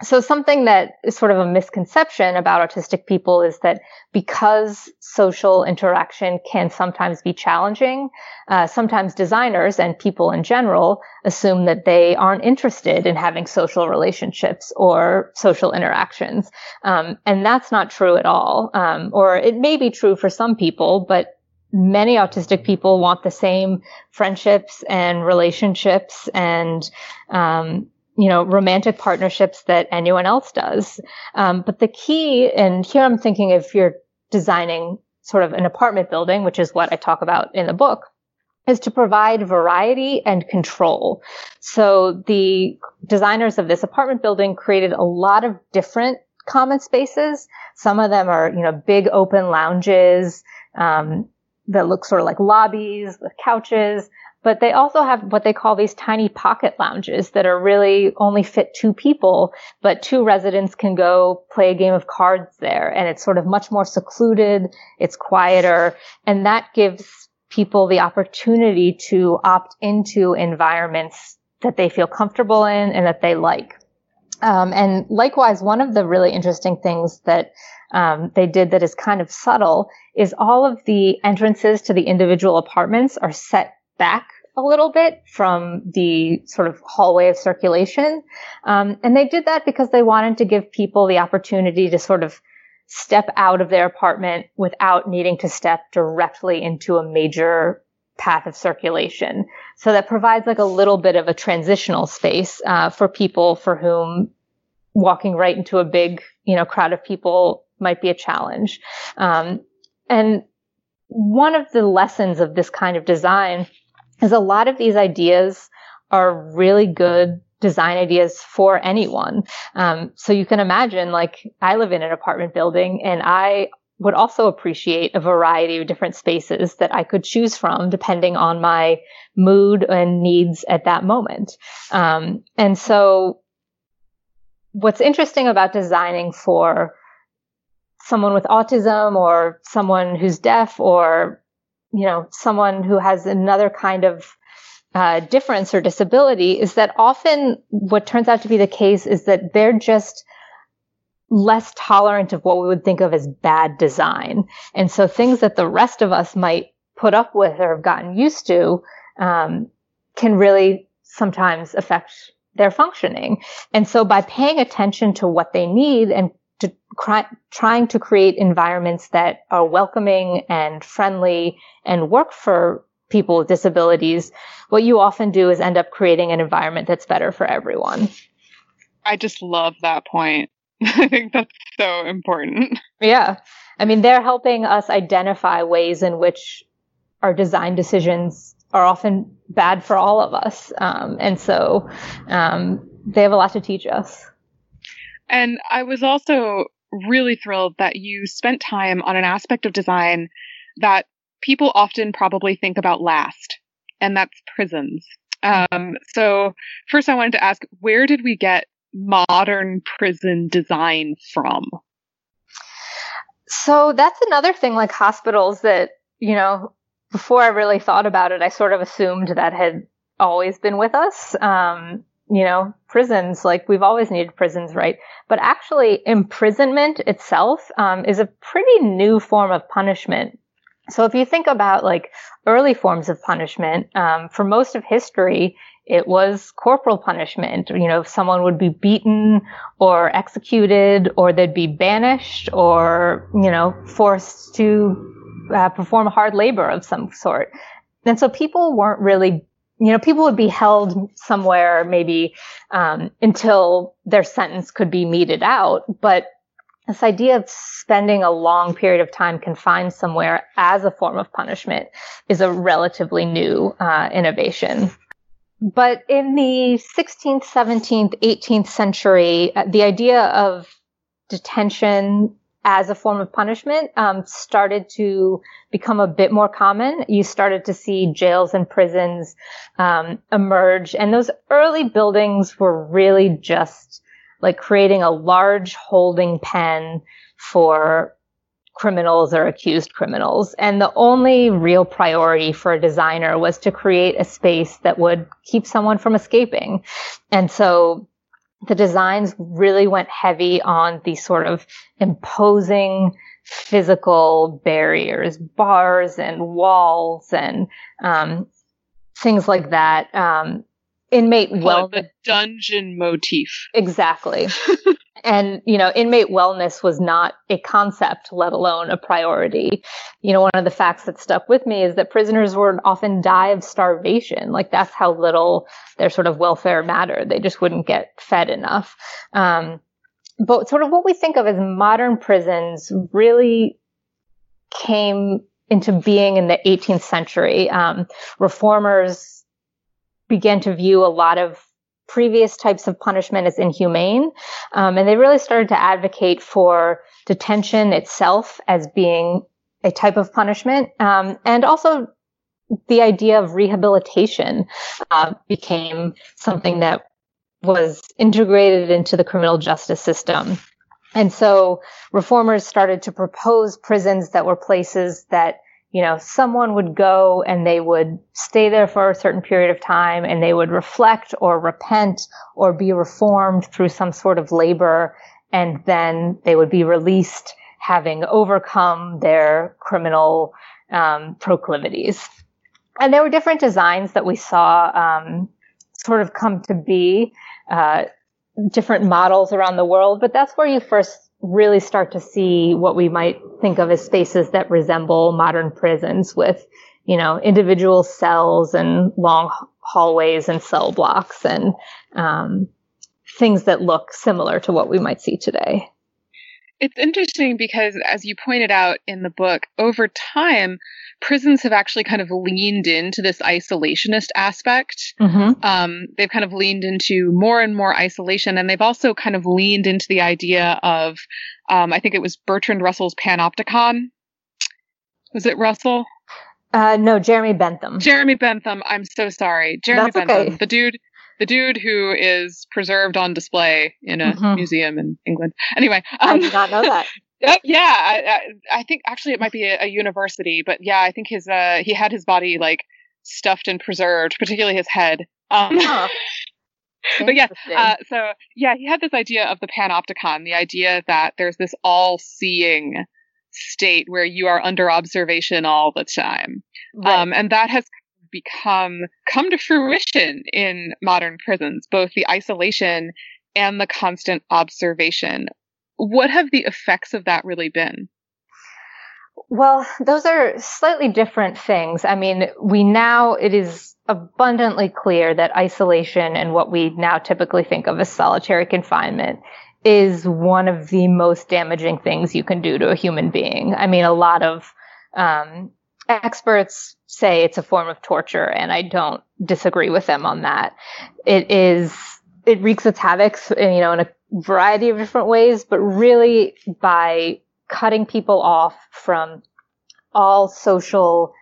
so something that is sort of a misconception about autistic people is that because social interaction can sometimes be challenging, uh, sometimes designers and people in general assume that they aren't interested in having social relationships or social interactions, um, and that's not true at all. Um, or it may be true for some people, but many autistic people want the same friendships and relationships and um, you know, romantic partnerships that anyone else does. Um, but the key, and here I'm thinking if you're designing sort of an apartment building, which is what I talk about in the book, is to provide variety and control. So the designers of this apartment building created a lot of different common spaces. Some of them are, you know, big open lounges, um, that look sort of like lobbies with couches. But they also have what they call these tiny pocket lounges that are really only fit two people, but two residents can go play a game of cards there. And it's sort of much more secluded. It's quieter. And that gives people the opportunity to opt into environments that they feel comfortable in and that they like. Um, and likewise, one of the really interesting things that um, they did that is kind of subtle is all of the entrances to the individual apartments are set back a little bit from the sort of hallway of circulation. Um, and they did that because they wanted to give people the opportunity to sort of step out of their apartment without needing to step directly into a major path of circulation. So that provides like a little bit of a transitional space uh, for people for whom walking right into a big, you know, crowd of people might be a challenge. Um, and one of the lessons of this kind of design is a lot of these ideas are really good design ideas for anyone. Um, so you can imagine, like, I live in an apartment building and I would also appreciate a variety of different spaces that I could choose from depending on my mood and needs at that moment. Um, and so what's interesting about designing for someone with autism or someone who's deaf or you know, someone who has another kind of uh, difference or disability is that often what turns out to be the case is that they're just less tolerant of what we would think of as bad design. And so things that the rest of us might put up with or have gotten used to um, can really sometimes affect their functioning. And so by paying attention to what they need and cry, trying to create environments that are welcoming and friendly and work for people with disabilities, what you often do is end up creating an environment that's better for everyone. I just love that point. [laughs] I think that's so important. Yeah. I mean, they're helping us identify ways in which our design decisions are often bad for all of us. Um, and so um, they have a lot to teach us. And I was also really thrilled that you spent time on an aspect of design that people often probably think about last, and that's prisons. Um, so first I wanted to ask, where did we get modern prison design from? So that's another thing like hospitals that, you know, before I really thought about it, I sort of assumed that had always been with us. Um, you know, prisons, like we've always needed prisons, right? But actually, imprisonment itself um, is a pretty new form of punishment. So if you think about like early forms of punishment, um, for most of history, it was corporal punishment. You know, someone would be beaten or executed, or they'd be banished, or you know, forced to uh, perform hard labor of some sort. And so people weren't really you know, people would be held somewhere maybe um, until their sentence could be meted out. But this idea of spending a long period of time confined somewhere as a form of punishment is a relatively new uh, innovation. But in the 16th, 17th, 18th century, uh, the idea of detention as a form of punishment um, started to become a bit more common. You started to see jails and prisons um, emerge, and those early buildings were really just like creating a large holding pen for criminals or accused criminals. And the only real priority for a designer was to create a space that would keep someone from escaping. And so the designs really went heavy on these sort of imposing physical barriers, bars and walls and um, things like that. Um, inmate well the dungeon motif exactly [laughs] and you know inmate wellness was not a concept let alone a priority. You know one of the facts that stuck with me is that prisoners would often die of starvation. Like that's how little their sort of welfare mattered. They just wouldn't get fed enough. Um, but sort of what we think of as modern prisons really came into being in the 18th century. Um, reformers began to view a lot of previous types of punishment as inhumane. Um, and they really started to advocate for detention itself as being a type of punishment. Um, and also the idea of rehabilitation uh, became something that was integrated into the criminal justice system. And so reformers started to propose prisons that were places that you know, someone would go and they would stay there for a certain period of time and they would reflect or repent or be reformed through some sort of labor. And then they would be released having overcome their criminal um, proclivities. And there were different designs that we saw um, sort of come to be, uh, different models around the world, but that's where you first really start to see what we might think of as spaces that resemble modern prisons with, you know, individual cells and long hallways and cell blocks and um, things that look similar to what we might see today. It's interesting because, as you pointed out in the book, over time, prisons have actually kind of leaned into this isolationist aspect. Mm-hmm. Um, they've kind of leaned into more and more isolation, and they've also kind of leaned into the idea of, um, I think it was Bertrand Russell's Panopticon. Was it Russell? Uh, no, Jeremy Bentham. Jeremy Bentham. I'm so sorry, Jeremy That's Bentham, okay. the dude the dude who is preserved on display in a mm-hmm. museum in England. Anyway, um, I did not know that. [laughs] yeah, I, I, think actually it might be a, a, university, but yeah, I think his uh, he had his body like stuffed and preserved, particularly his head. Um, oh. [laughs] but yeah, uh, so yeah, he had this idea of the panopticon, the idea that there's this all-seeing state where you are under observation all the time, right. um, and that has become come to fruition in modern prisons, both the isolation and the constant observation. What have the effects of that really been? Well, those are slightly different things. I mean, we now, it is abundantly clear that isolation and what we now typically think of as solitary confinement is one of the most damaging things you can do to a human being. I mean, a lot of um, experts say it's a form of torture, and I don't disagree with them on that. It is, it wreaks its havoc, you know, in a variety of different ways, but really by cutting people off from all social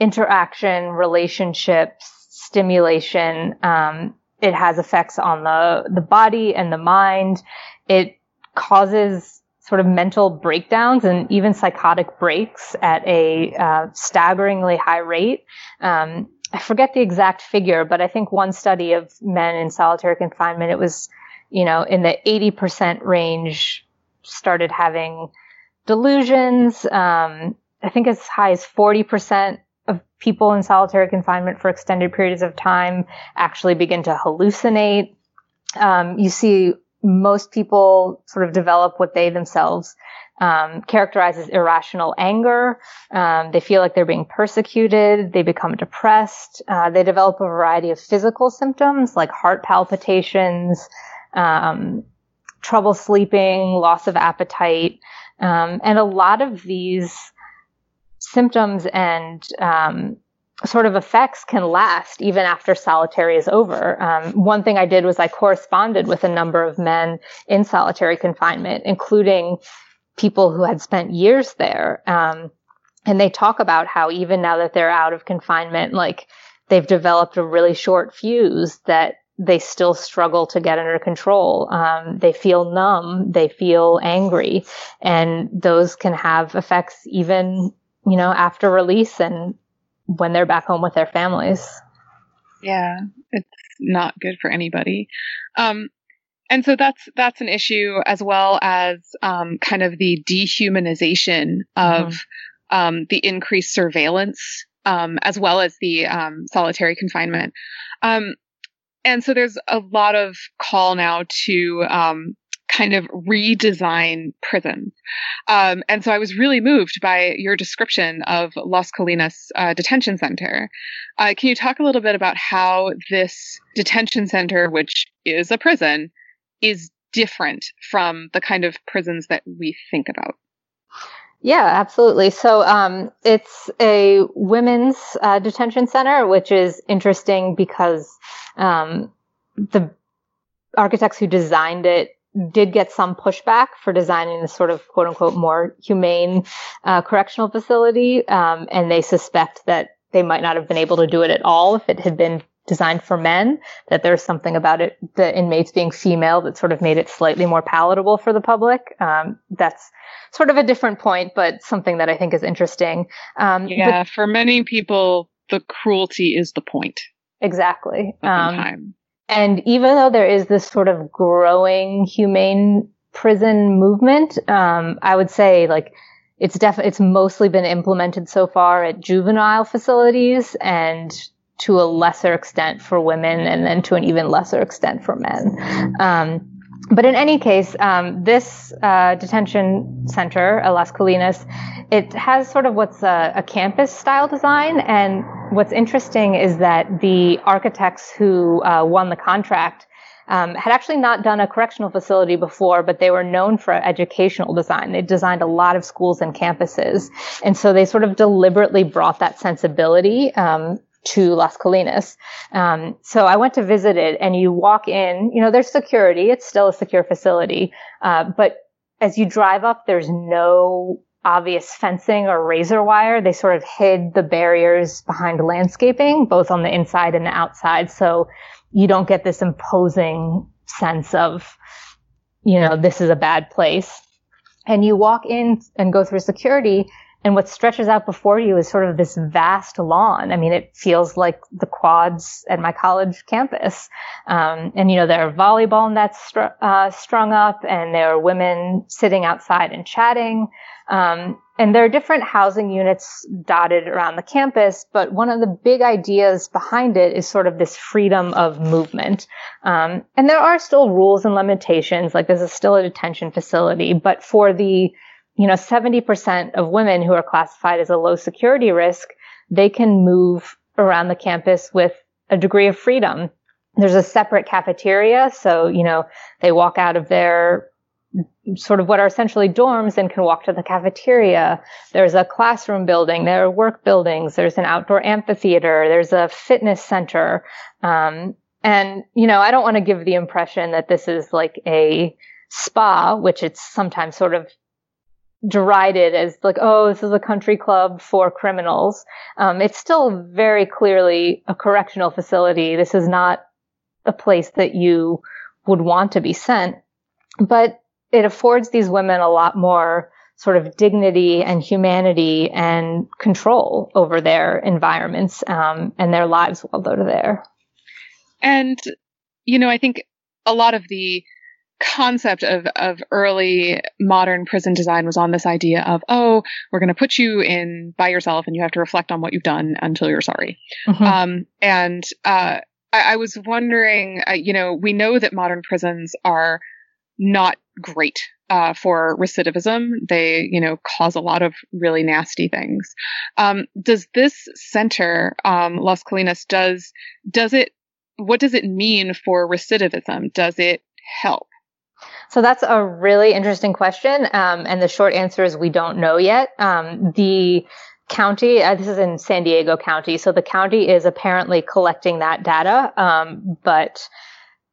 interaction, relationships, stimulation. Um, it has effects on the, the body and the mind. It causes sort of mental breakdowns and even psychotic breaks at a uh, staggeringly high rate. Um, I forget the exact figure, but I think one study of men in solitary confinement, it was, you know, in the 80% range, started having delusions. Um, I think as high as 40% of people in solitary confinement for extended periods of time actually begin to hallucinate. Um, you see most people sort of develop what they themselves um, characterize as irrational anger. Um, they feel like they're being persecuted. They become depressed. Uh, they develop a variety of physical symptoms like heart palpitations, um, trouble sleeping, loss of appetite, um, and a lot of these symptoms and um, sort of effects can last even after solitary is over. Um, one thing I did was I corresponded with a number of men in solitary confinement, including people who had spent years there. Um, and they talk about how even now that they're out of confinement, like they've developed a really short fuse that they still struggle to get under control. Um, they feel numb, they feel angry, and those can have effects even, you know, after release and when they're back home with their families. Yeah, it's not good for anybody. Um, and so that's that's an issue as well as um, kind of the dehumanization of mm-hmm. um, the increased surveillance um, as well as the um, solitary confinement. Um, and so there's a lot of call now to um, kind of redesign prisons. Um, and so I was really moved by your description of Las Colinas uh, Detention Center. Uh, can you talk a little bit about how this detention center, which is a prison, is different from the kind of prisons that we think about? Yeah, absolutely. So um, it's a women's uh, detention center, which is interesting because um, the architects who designed it did get some pushback for designing this sort of quote unquote more humane uh, correctional facility. Um, and they suspect that they might not have been able to do it at all if it had been designed for men, that there's something about it, the inmates being female that sort of made it slightly more palatable for the public. Um, that's sort of a different point, but something that I think is interesting. Um, yeah, but, for many people, the cruelty is the point. Exactly. Um, and even though there is this sort of growing humane prison movement, um, I would say like it's definitely it's mostly been implemented so far at juvenile facilities and to a lesser extent for women and then to an even lesser extent for men. Um, but in any case, um, this uh, detention center, Las Colinas, it has sort of what's a, a campus style design. And what's interesting is that the architects who uh, won the contract um, had actually not done a correctional facility before, but they were known for educational design. They designed a lot of schools and campuses. And so they sort of deliberately brought that sensibility um, to Las Colinas. Um, so I went to visit it and you walk in, you know, there's security. It's still a secure facility. Uh, but as you drive up, there's no obvious fencing or razor wire. They sort of hid the barriers behind landscaping, both on the inside and the outside. So you don't get this imposing sense of, you know, this is a bad place. And you walk in and go through security and what stretches out before you is sort of this vast lawn. I mean, it feels like the quads at my college campus. Um, and, you know, there are volleyball nets str- uh, strung up and there are women sitting outside and chatting. Um, and there are different housing units dotted around the campus, but one of the big ideas behind it is sort of this freedom of movement. Um, and there are still rules and limitations, like this is still a detention facility, but for the you know, 70% of women who are classified as a low security risk, they can move around the campus with a degree of freedom. There's a separate cafeteria. So, you know, they walk out of their sort of what are essentially dorms and can walk to the cafeteria. There's a classroom building. There are work buildings. There's an outdoor amphitheater. There's a fitness center. Um, and, you know, I don't want to give the impression that this is like a spa, which it's sometimes sort of derided as like, oh, this is a country club for criminals. Um, it's still very clearly a correctional facility. This is not a place that you would want to be sent, but it affords these women a lot more sort of dignity and humanity and control over their environments um, and their lives while they're there. And, you know, I think a lot of the concept of, of early modern prison design was on this idea of, oh, we're going to put you in by yourself and you have to reflect on what you've done until you're sorry. Mm-hmm. Um, and uh, I, I, was wondering, uh, you know, we know that modern prisons are not great uh, for recidivism. They, you know, cause a lot of really nasty things. Um, does this center, um, Las Colinas, does does it? What does it mean for recidivism? Does it help? So that's a really interesting question. Um, and the short answer is we don't know yet. Um, the county, uh, this is in San Diego County. So the county is apparently collecting that data. Um, but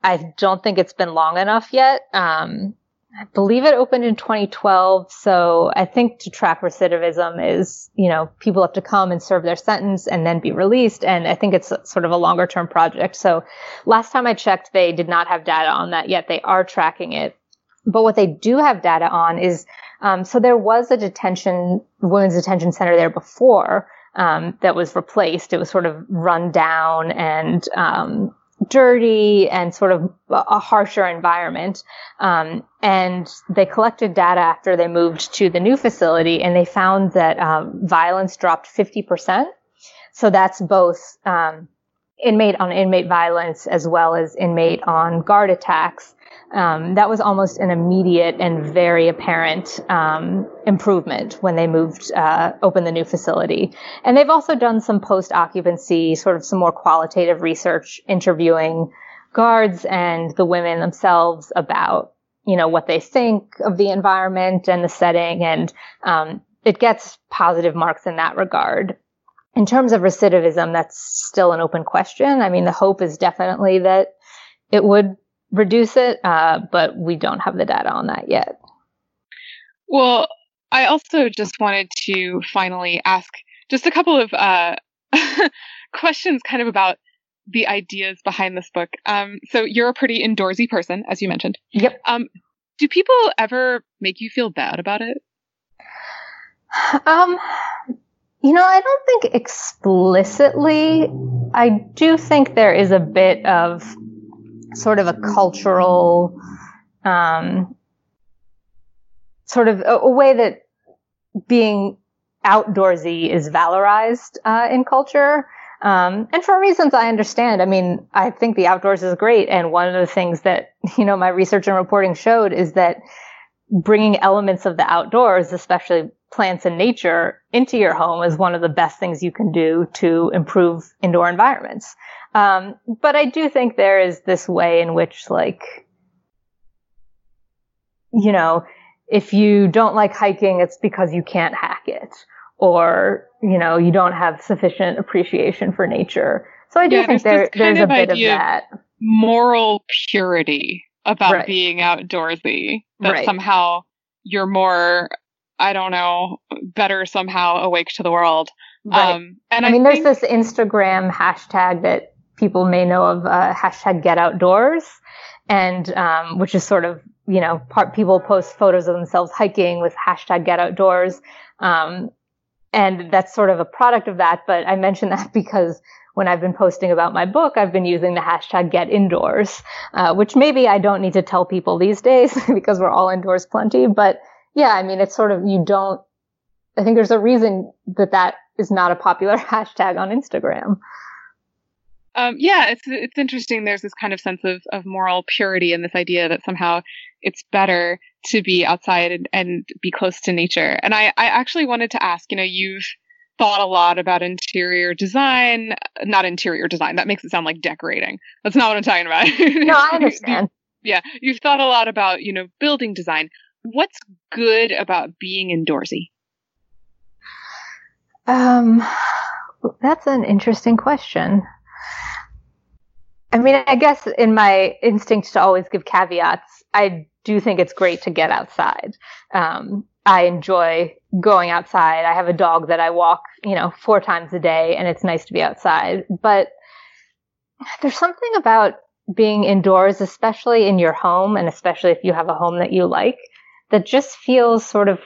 I don't think it's been long enough yet. Um, I believe it opened in 2012. So I think to track recidivism is, you know, people have to come and serve their sentence and then be released. And I think it's sort of a longer term project. So last time I checked, they did not have data on that yet. They are tracking it. But what they do have data on is, um, so there was a detention, women's detention center there before, um, that was replaced. It was sort of run down and, um, dirty and sort of a harsher environment. Um, and they collected data after they moved to the new facility and they found that um, violence dropped 50%. So that's both um, inmate on inmate violence as well as inmate on guard attacks um, that was almost an immediate and very apparent um, improvement when they moved, uh, opened the new facility. And they've also done some post occupancy, sort of some more qualitative research, interviewing guards and the women themselves about, you know, what they think of the environment and the setting. And um, it gets positive marks in that regard. In terms of recidivism, that's still an open question. I mean, the hope is definitely that it would reduce it, uh, but we don't have the data on that yet. Well, I also just wanted to finally ask just a couple of uh, [laughs] questions kind of about the ideas behind this book. Um, so you're a pretty indoorsy person, as you mentioned. Yep. Um, do people ever make you feel bad about it? Um, you know, I don't think explicitly. I do think there is a bit of sort of a cultural, um, sort of a, a, way that being outdoorsy is valorized uh, in culture. Um, and for reasons I understand, I mean, I think the outdoors is great. And one of the things that, [laughs] you know, my research and reporting showed is that bringing elements of the outdoors, especially plants and nature into your home is one of the best things you can do to improve indoor environments. Um, but I do think there is this way in which, like, you know, if you don't like hiking, it's because you can't hack it, or you know, you don't have sufficient appreciation for nature. So I do yeah, think there, there's a bit of that moral purity about right. being outdoorsy that right. somehow you're more I don't know, better somehow awake to the world. Right. Um, and I, I mean, think- there's this Instagram hashtag that people may know of, uh, hashtag get outdoors, and um, which is sort of you know part people post photos of themselves hiking with hashtag get outdoors, um, and that's sort of a product of that. But I mention that [laughs] because when I've been posting about my book, I've been using the hashtag get indoors, uh, which maybe I don't need to tell people these days [laughs] because we're all indoors plenty. But yeah, I mean, it's sort of, you don't, I think there's a reason that that is not a popular [laughs] hashtag on Instagram. Um, yeah, it's it's interesting. There's this kind of sense of, of moral purity and this idea that somehow it's better to be outside and, and be close to nature. And I, I actually wanted to ask, you know, you've thought a lot about interior design, not interior design. That makes it sound like decorating. That's not what I'm talking about. No, I [laughs] understand. yeah, you've thought a lot about, you know, building design. What's good about being indoorsy? Um, that's an interesting question. I mean, I guess in my instinct to always give caveats, I do think it's great to get outside. Um, I enjoy going outside. I have a dog that I walk, you know, four times a day and it's nice to be outside. But there's something about being indoors, especially in your home and especially if you have a home that you like, that just feels sort of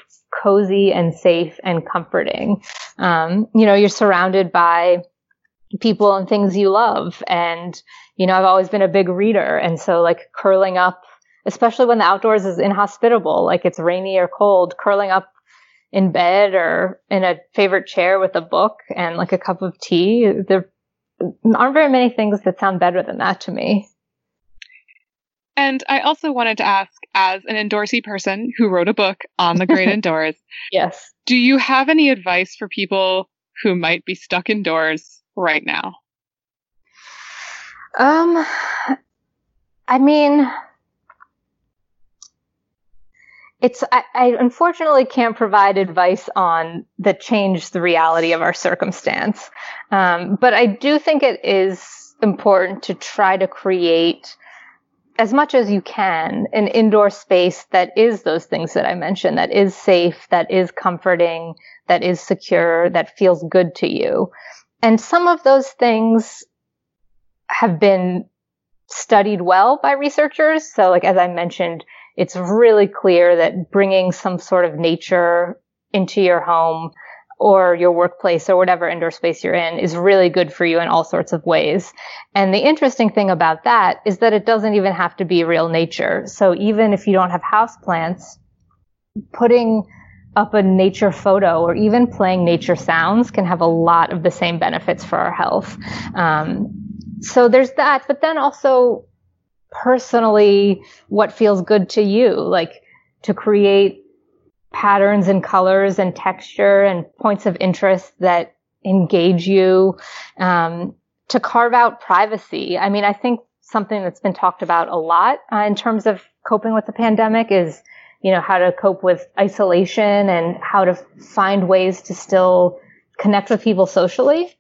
cozy and safe and comforting. Um, you know, you're surrounded by people and things you love. And, you know, I've always been a big reader. And so like curling up, especially when the outdoors is inhospitable, like it's rainy or cold, curling up in bed or in a favorite chair with a book and like a cup of tea, there aren't very many things that sound better than that to me. And I also wanted to ask, as an indoorsy person who wrote a book on the great [laughs] indoors, yes, do you have any advice for people who might be stuck indoors right now? Um, I mean, it's I, I, unfortunately can't provide advice on that change the reality of our circumstance um, but i do think it is important to try to create as much as you can an indoor space that is those things that i mentioned that is safe that is comforting that is secure that feels good to you and some of those things have been studied well by researchers so like as i mentioned it's really clear that bringing some sort of nature into your home or your workplace or whatever indoor space you're in is really good for you in all sorts of ways. And the interesting thing about that is that it doesn't even have to be real nature. So even if you don't have house plants, putting up a nature photo or even playing nature sounds can have a lot of the same benefits for our health. Um, so there's that, but then also personally what feels good to you, like to create patterns and colors and texture and points of interest that engage you, um, to carve out privacy. I mean, I think something that's been talked about a lot uh, in terms of coping with the pandemic is, you know, how to cope with isolation and how to find ways to still connect with people socially.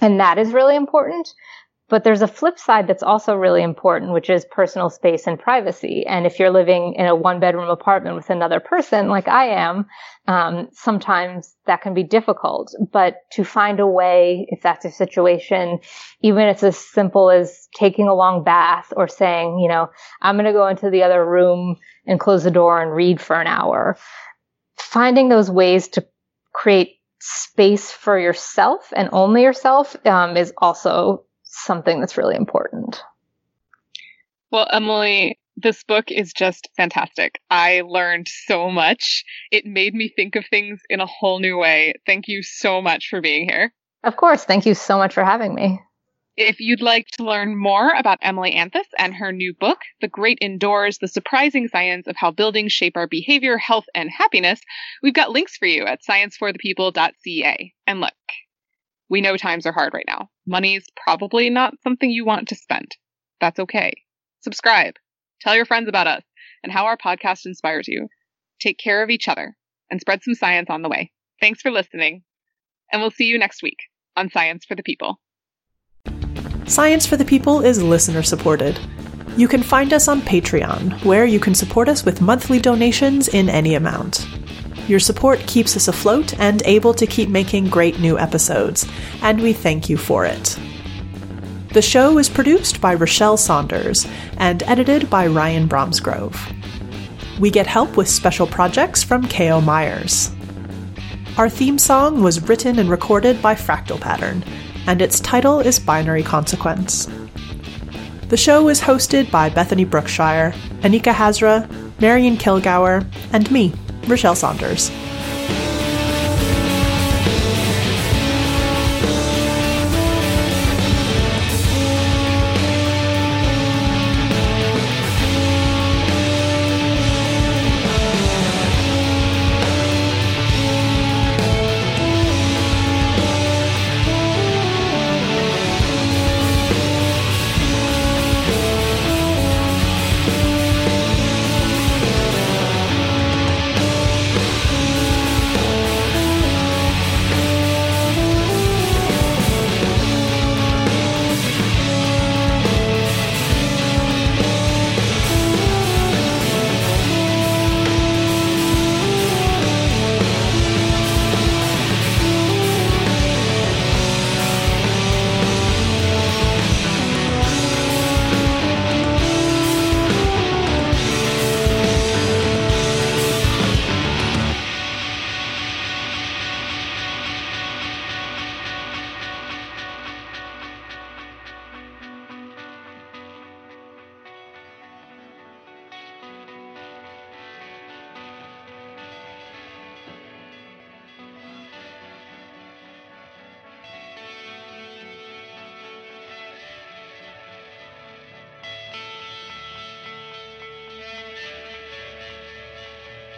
And that is really important. But there's a flip side that's also really important, which is personal space and privacy. And if you're living in a one bedroom apartment with another person, like I am, um, sometimes that can be difficult. But to find a way, if that's a situation, even if it's as simple as taking a long bath or saying, you know, I'm going to go into the other room and close the door and read for an hour, finding those ways to create space for yourself and only yourself um, is also something that's really important. Well, Emily, this book is just fantastic. I learned so much. It made me think of things in a whole new way. Thank you so much for being here. Of course. Thank you so much for having me. If you'd like to learn more about Emily Anthes and her new book, The Great Indoors The Surprising Science of How Buildings Shape Our Behavior, Health, and Happiness, we've got links for you at scienceforthepeople.ca. And look, we know times are hard right now. Money's probably not something you want to spend. That's okay. Subscribe. Tell your friends about us and how our podcast inspires you. Take care of each other and spread some science on the way. Thanks for listening. And we'll see you next week on Science for the People. Science for the People is listener supported. You can find us on Patreon, where you can support us with monthly donations in any amount. Your support keeps us afloat and able to keep making great new episodes, and we thank you for it. The show is produced by Rochelle Saunders and edited by Ryan Bromsgrove. We get help with special projects from K.O. Myers. Our theme song was written and recorded by Fractal Pattern, and its title is Binary Consequence. The show is hosted by Bethany Brookshire, Anika Hazra, Marion Kilgour, and me, Rochelle Saunders.